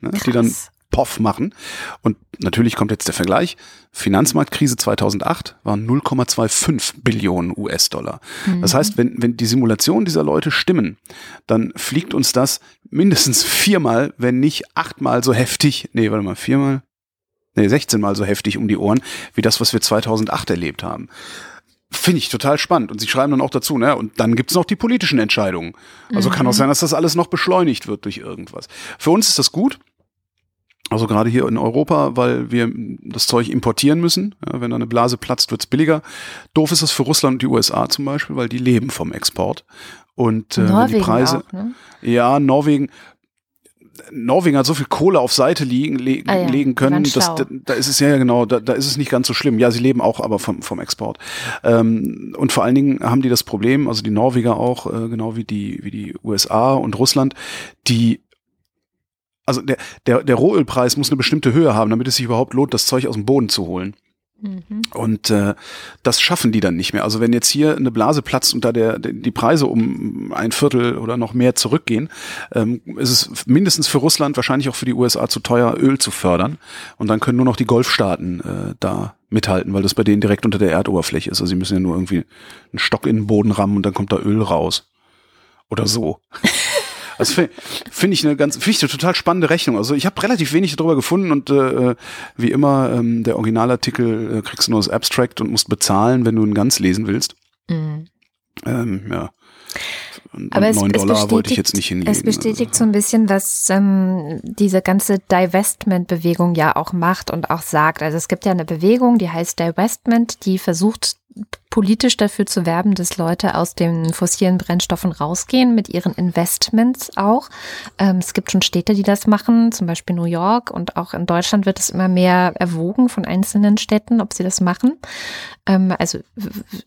Speaker 2: ne, die dann. Poff machen. Und natürlich kommt jetzt der Vergleich. Finanzmarktkrise 2008 waren 0,25 Billionen US-Dollar. Das heißt, wenn, wenn die Simulationen dieser Leute stimmen, dann fliegt uns das mindestens viermal, wenn nicht achtmal so heftig, nee, warte mal, viermal, nee, 16 mal so heftig um die Ohren, wie das, was wir 2008 erlebt haben. Finde ich total spannend. Und sie schreiben dann auch dazu, ne? Und dann gibt es noch die politischen Entscheidungen. Also kann auch sein, dass das alles noch beschleunigt wird durch irgendwas. Für uns ist das gut. Also gerade hier in Europa, weil wir das Zeug importieren müssen. Ja, wenn da eine Blase platzt, wird's billiger. Doof ist das für Russland und die USA zum Beispiel, weil die leben vom Export. Und äh, wenn die
Speaker 1: Norwegen
Speaker 2: Preise.
Speaker 1: auch, ne?
Speaker 2: Ja, Norwegen. Norwegen hat so viel Kohle auf Seite liegen, le
Speaker 1: Ah ja,
Speaker 2: legen können, dass, da, da ist es ja ja genau, da, da ist es nicht ganz so schlimm. Ja, sie leben auch aber vom, vom Export. Ähm, und vor allen Dingen haben die das Problem, also die Norweger auch, äh, genau wie die, wie die USA und Russland, die also der, der, der Rohölpreis muss eine bestimmte Höhe haben, damit es sich überhaupt lohnt, das Zeug aus dem Boden zu holen.
Speaker 1: Mhm.
Speaker 2: Und äh, das schaffen die dann nicht mehr. Also wenn jetzt hier eine Blase platzt und da der, die Preise um ein Viertel oder noch mehr zurückgehen, ähm, ist es mindestens für Russland, wahrscheinlich auch für die USA zu teuer, Öl zu fördern. Und dann können nur noch die Golfstaaten äh, da mithalten, weil das bei denen direkt unter der Erdoberfläche ist. Also sie müssen ja nur irgendwie einen Stock in den Boden rammen und dann kommt da Öl raus. Oder so. [laughs] Das finde find ich eine ganz, finde ich eine total spannende Rechnung. Also ich habe relativ wenig darüber gefunden und äh, wie immer ähm, der Originalartikel äh, kriegst du nur das Abstract und musst bezahlen, wenn du ihn ganz lesen willst.
Speaker 1: Mhm.
Speaker 2: Ähm, ja. Und,
Speaker 1: Aber es,
Speaker 2: 9
Speaker 1: es
Speaker 2: Dollar wollte ich
Speaker 1: bestätigt-
Speaker 2: jetzt nicht hinlegen.
Speaker 1: Es bestätigt so ein bisschen, was ähm, diese ganze Divestment-Bewegung ja auch macht und auch sagt. Also es gibt ja eine Bewegung, die heißt Divestment, die versucht politisch dafür zu werben, dass Leute aus den fossilen Brennstoffen rausgehen, mit ihren Investments auch. Ähm, es gibt schon Städte, die das machen, zum Beispiel New York und auch in Deutschland wird es immer mehr erwogen von einzelnen Städten, ob sie das machen. Ähm, also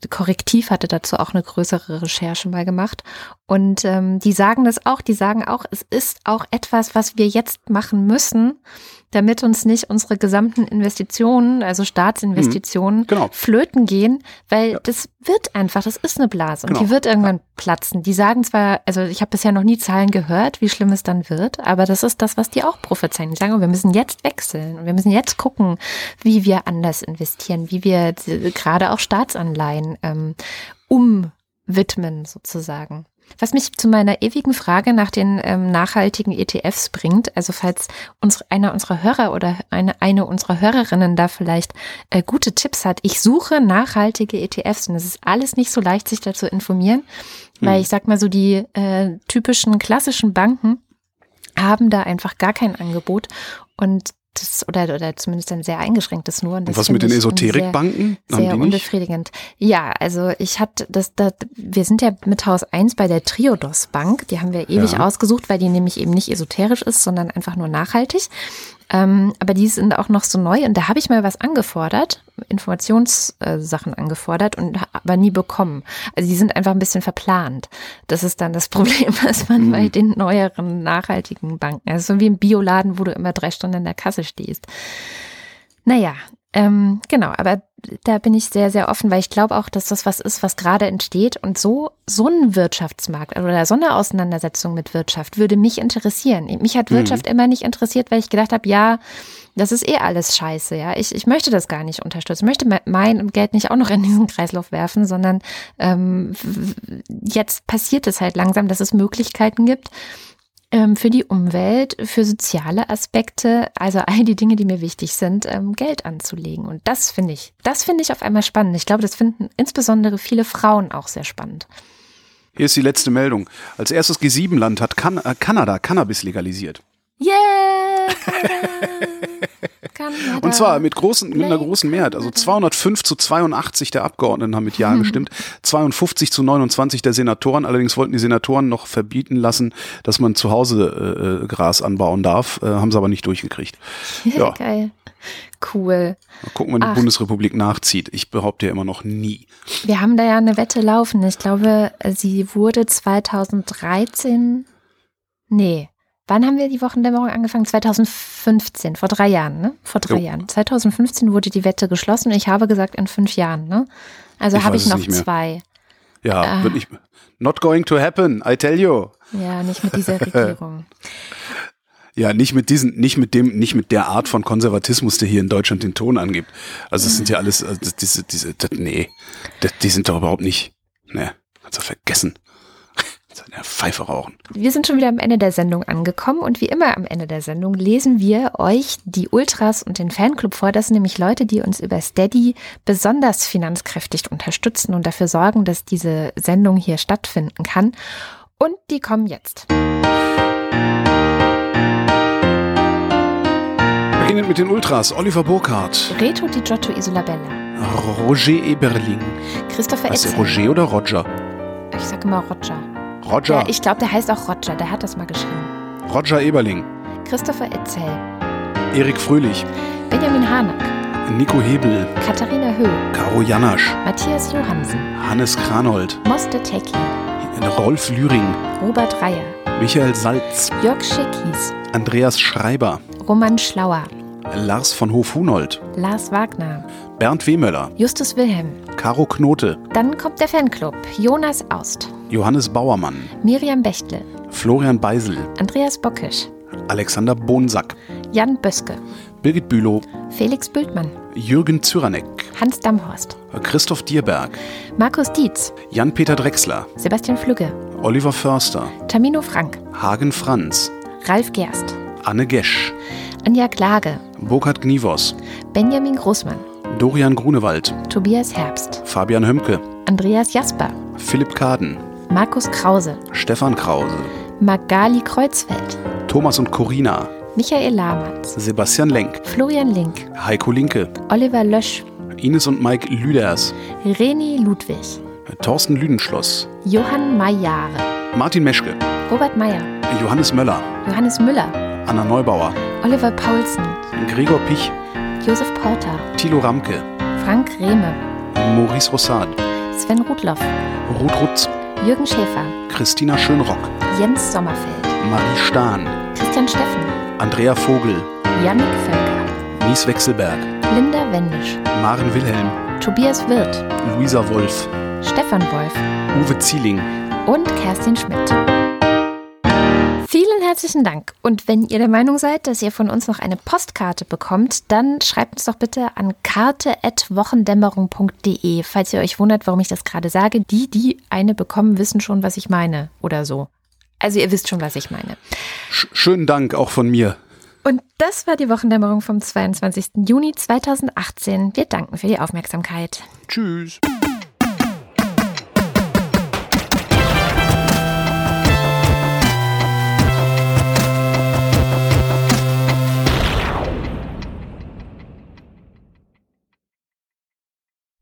Speaker 1: Korrektiv hatte dazu auch eine größere Recherche mal gemacht. Und ähm, die sagen das auch, die sagen auch, es ist auch etwas, was wir jetzt machen müssen, damit uns nicht unsere gesamten Investitionen, also Staatsinvestitionen, mhm, genau. flöten gehen, weil ja. das wird einfach, das ist eine Blase und genau. die wird irgendwann platzen. Die sagen zwar, also ich habe bisher noch nie Zahlen gehört, wie schlimm es dann wird, aber das ist das, was die auch prophezeien. Die sagen, wir müssen jetzt wechseln und wir müssen jetzt gucken, wie wir anders investieren, wie wir gerade auch Staatsanleihen ähm, umwidmen sozusagen. Was mich zu meiner ewigen Frage nach den ähm, nachhaltigen ETFs bringt, also falls uns, einer unserer Hörer oder eine, eine unserer Hörerinnen da vielleicht äh, gute Tipps hat, ich suche nachhaltige ETFs und es ist alles nicht so leicht, sich dazu informieren, hm. weil ich sag mal so, die äh, typischen klassischen Banken haben da einfach gar kein Angebot und das, oder, oder zumindest ein sehr eingeschränktes nur. Und,
Speaker 2: und was mit den Esoterikbanken?
Speaker 1: Sehr, sehr unbefriedigend. Ja, also ich hatte das, das, wir sind ja mit Haus 1 bei der Triodos Bank. Die haben wir ewig ja. ausgesucht, weil die nämlich eben nicht esoterisch ist, sondern einfach nur nachhaltig. Ähm, aber die sind auch noch so neu und da habe ich mal was angefordert, Informationssachen äh, angefordert und aber nie bekommen. Also die sind einfach ein bisschen verplant. Das ist dann das [laughs] Problem, was man mhm. bei den neueren nachhaltigen Banken, also so wie im Bioladen, wo du immer drei Stunden in der Kasse stehst. Naja, ähm, genau, aber da bin ich sehr, sehr offen, weil ich glaube auch, dass das was ist, was gerade entsteht. Und so, so ein Wirtschaftsmarkt oder so eine Auseinandersetzung mit Wirtschaft würde mich interessieren. Mich hat mhm. Wirtschaft mhm. immer nicht interessiert, weil ich gedacht habe, ja, das ist eh alles scheiße, ja. Ich, ich möchte das gar nicht unterstützen. Ich möchte mein Geld nicht auch noch in diesen Kreislauf werfen, sondern ähm, jetzt passiert es halt langsam, dass es Möglichkeiten gibt, für die Umwelt, für soziale Aspekte, also all die Dinge, die mir wichtig sind, ähm, Geld anzulegen. Und das finde ich, das finde ich auf einmal spannend. Ich glaube, das finden insbesondere viele Frauen auch sehr spannend.
Speaker 2: Hier ist die letzte Meldung. Als erstes G7-Land hat kan äh, Kanada Cannabis legalisiert.
Speaker 1: Yeah! [laughs]
Speaker 2: Und zwar mit, großen, mit einer großen Mehrheit. Also 205 zu 82 der Abgeordneten haben mit Ja [laughs] gestimmt, 52 zu 29 der Senatoren. Allerdings wollten die Senatoren noch verbieten lassen, dass man zu Hause äh, Gras anbauen darf. Äh, haben sie aber nicht durchgekriegt. [laughs]
Speaker 1: Ja. Geil. Cool.
Speaker 2: Mal gucken, wann die Ach. Bundesrepublik nachzieht. Ich behaupte ja immer noch nie.
Speaker 1: Wir haben da ja eine Wette laufen. Ich glaube, sie wurde 2013. Nee, Wann haben wir die Wochendämmerung angefangen? 2015, vor drei Jahren, ne? Vor drei jo. Jahren. 2015 wurde die Wette geschlossen und ich habe gesagt in fünf Jahren, ne? Also habe ich noch zwei.
Speaker 2: Ja, wird nicht. Not going to happen, I tell you.
Speaker 1: Ja, nicht mit dieser [laughs] Regierung.
Speaker 2: ja, nicht mit diesen, nicht mit dem, nicht mit der Art von Konservatismus, der hier in Deutschland den Ton angibt. Also es sind ja alles, also diese, diese, das, nee, das, die sind doch überhaupt nicht, ne, du vergessen. Seine Pfeife rauchen.
Speaker 1: Wir sind schon wieder am Ende der Sendung angekommen und wie immer am Ende der Sendung lesen wir euch die Ultras und den Fanclub vor. Das sind nämlich Leute, die uns über Steady besonders finanzkräftig unterstützen und dafür sorgen, dass diese Sendung hier stattfinden kann. Und die kommen jetzt.
Speaker 2: Beginnen mit den Ultras. Oliver Burkhardt.
Speaker 1: Reto Di Giotto Isolabella.
Speaker 2: Roger Eberling.
Speaker 1: Christopher Etzel.
Speaker 2: Roger oder Roger?
Speaker 1: Ich sage immer Roger.
Speaker 2: Roger.
Speaker 1: Ja, ich glaube, der heißt auch Roger, der hat das mal geschrieben.
Speaker 2: Roger Eberling.
Speaker 1: Christopher Etzel.
Speaker 2: Erik Fröhlich.
Speaker 1: Benjamin Harnack.
Speaker 2: Nico Hebel.
Speaker 1: Katharina Höh.
Speaker 2: Caro Janasch.
Speaker 1: Matthias Johansen.
Speaker 2: Hannes Kranold.
Speaker 1: Moste Tecki.
Speaker 2: Rolf Lühring.
Speaker 1: Robert Reier.
Speaker 2: Michael Salz.
Speaker 1: Jörg Schickis.
Speaker 2: Andreas Schreiber.
Speaker 1: Roman Schlauer.
Speaker 2: Lars von Hof-Hunold.
Speaker 1: Lars Wagner.
Speaker 2: Bernd Wehmöller.
Speaker 1: Justus Wilhelm.
Speaker 2: Caro Knote.
Speaker 1: Dann kommt der Fanclub. Jonas Aust.
Speaker 2: Johannes Bauermann.
Speaker 1: Miriam Bechtle.
Speaker 2: Florian Beisel.
Speaker 1: Andreas Bockisch.
Speaker 2: Alexander Bonsack.
Speaker 1: Jan Böske.
Speaker 2: Birgit Bülow.
Speaker 1: Felix Bültmann.
Speaker 2: Jürgen Zyranek.
Speaker 1: Hans Damhorst.
Speaker 2: Christoph Dierberg.
Speaker 1: Markus Dietz.
Speaker 2: Jan-Peter Drechsler.
Speaker 1: Sebastian Flügge.
Speaker 2: Oliver Förster.
Speaker 1: Tamino Frank.
Speaker 2: Hagen Franz.
Speaker 1: Ralf Gerst.
Speaker 2: Anne Gesch.
Speaker 1: Anja Klage.
Speaker 2: Burkhard Gnivos.
Speaker 1: Benjamin Großmann.
Speaker 2: Dorian Grunewald.
Speaker 1: Tobias Herbst.
Speaker 2: Fabian Hömke.
Speaker 1: Andreas Jasper.
Speaker 2: Philipp Kaden.
Speaker 1: Markus Krause.
Speaker 2: Stefan Krause.
Speaker 1: Magali Kreuzfeld.
Speaker 2: Thomas und Corina.
Speaker 1: Michael Lamatz.
Speaker 2: Sebastian Lenk.
Speaker 1: Florian Link.
Speaker 2: Heiko Linke.
Speaker 1: Oliver Lösch.
Speaker 2: Ines und Mike Lüders,
Speaker 1: Reni Ludwig,
Speaker 2: Thorsten Lüdenschloss,
Speaker 1: Johann Mayare,
Speaker 2: Martin Meschke,
Speaker 1: Robert Meyer,
Speaker 2: Johannes Möller,
Speaker 1: Johannes Müller,
Speaker 2: Anna Neubauer,
Speaker 1: Oliver Paulsen,
Speaker 2: Gregor Pich,
Speaker 1: Josef Porter,
Speaker 2: Thilo Ramke,
Speaker 1: Frank Rehme,
Speaker 2: Maurice Rossard,
Speaker 1: Sven Rudloff,
Speaker 2: Ruth Rutz,
Speaker 1: Jürgen Schäfer,
Speaker 2: Christina Schönrock,
Speaker 1: Jens Sommerfeld,
Speaker 2: Marie Stahn,
Speaker 1: Christian Steffen,
Speaker 2: Andrea Vogel,
Speaker 1: Jannik Völker,
Speaker 2: Mies Wechselberg,
Speaker 1: Linda Wendisch,
Speaker 2: Maren Wilhelm,
Speaker 1: Tobias Wirth,
Speaker 2: Luisa Wolf,
Speaker 1: Stefan Wolf.
Speaker 2: Uwe Zieling.
Speaker 1: und Kerstin Schmidt. Vielen herzlichen Dank. Und wenn ihr der Meinung seid, dass ihr von uns noch eine Postkarte bekommt, dann schreibt uns doch bitte an karte.wochendämmerung.de, falls ihr euch wundert, warum ich das gerade sage. Die, die eine bekommen, wissen schon, was ich meine oder so. Also ihr wisst schon, was ich meine.
Speaker 2: Sch schönen Dank auch von mir.
Speaker 1: Und das war die Wochendämmerung vom 22. Juni 2018. Wir danken für die Aufmerksamkeit.
Speaker 2: Tschüss.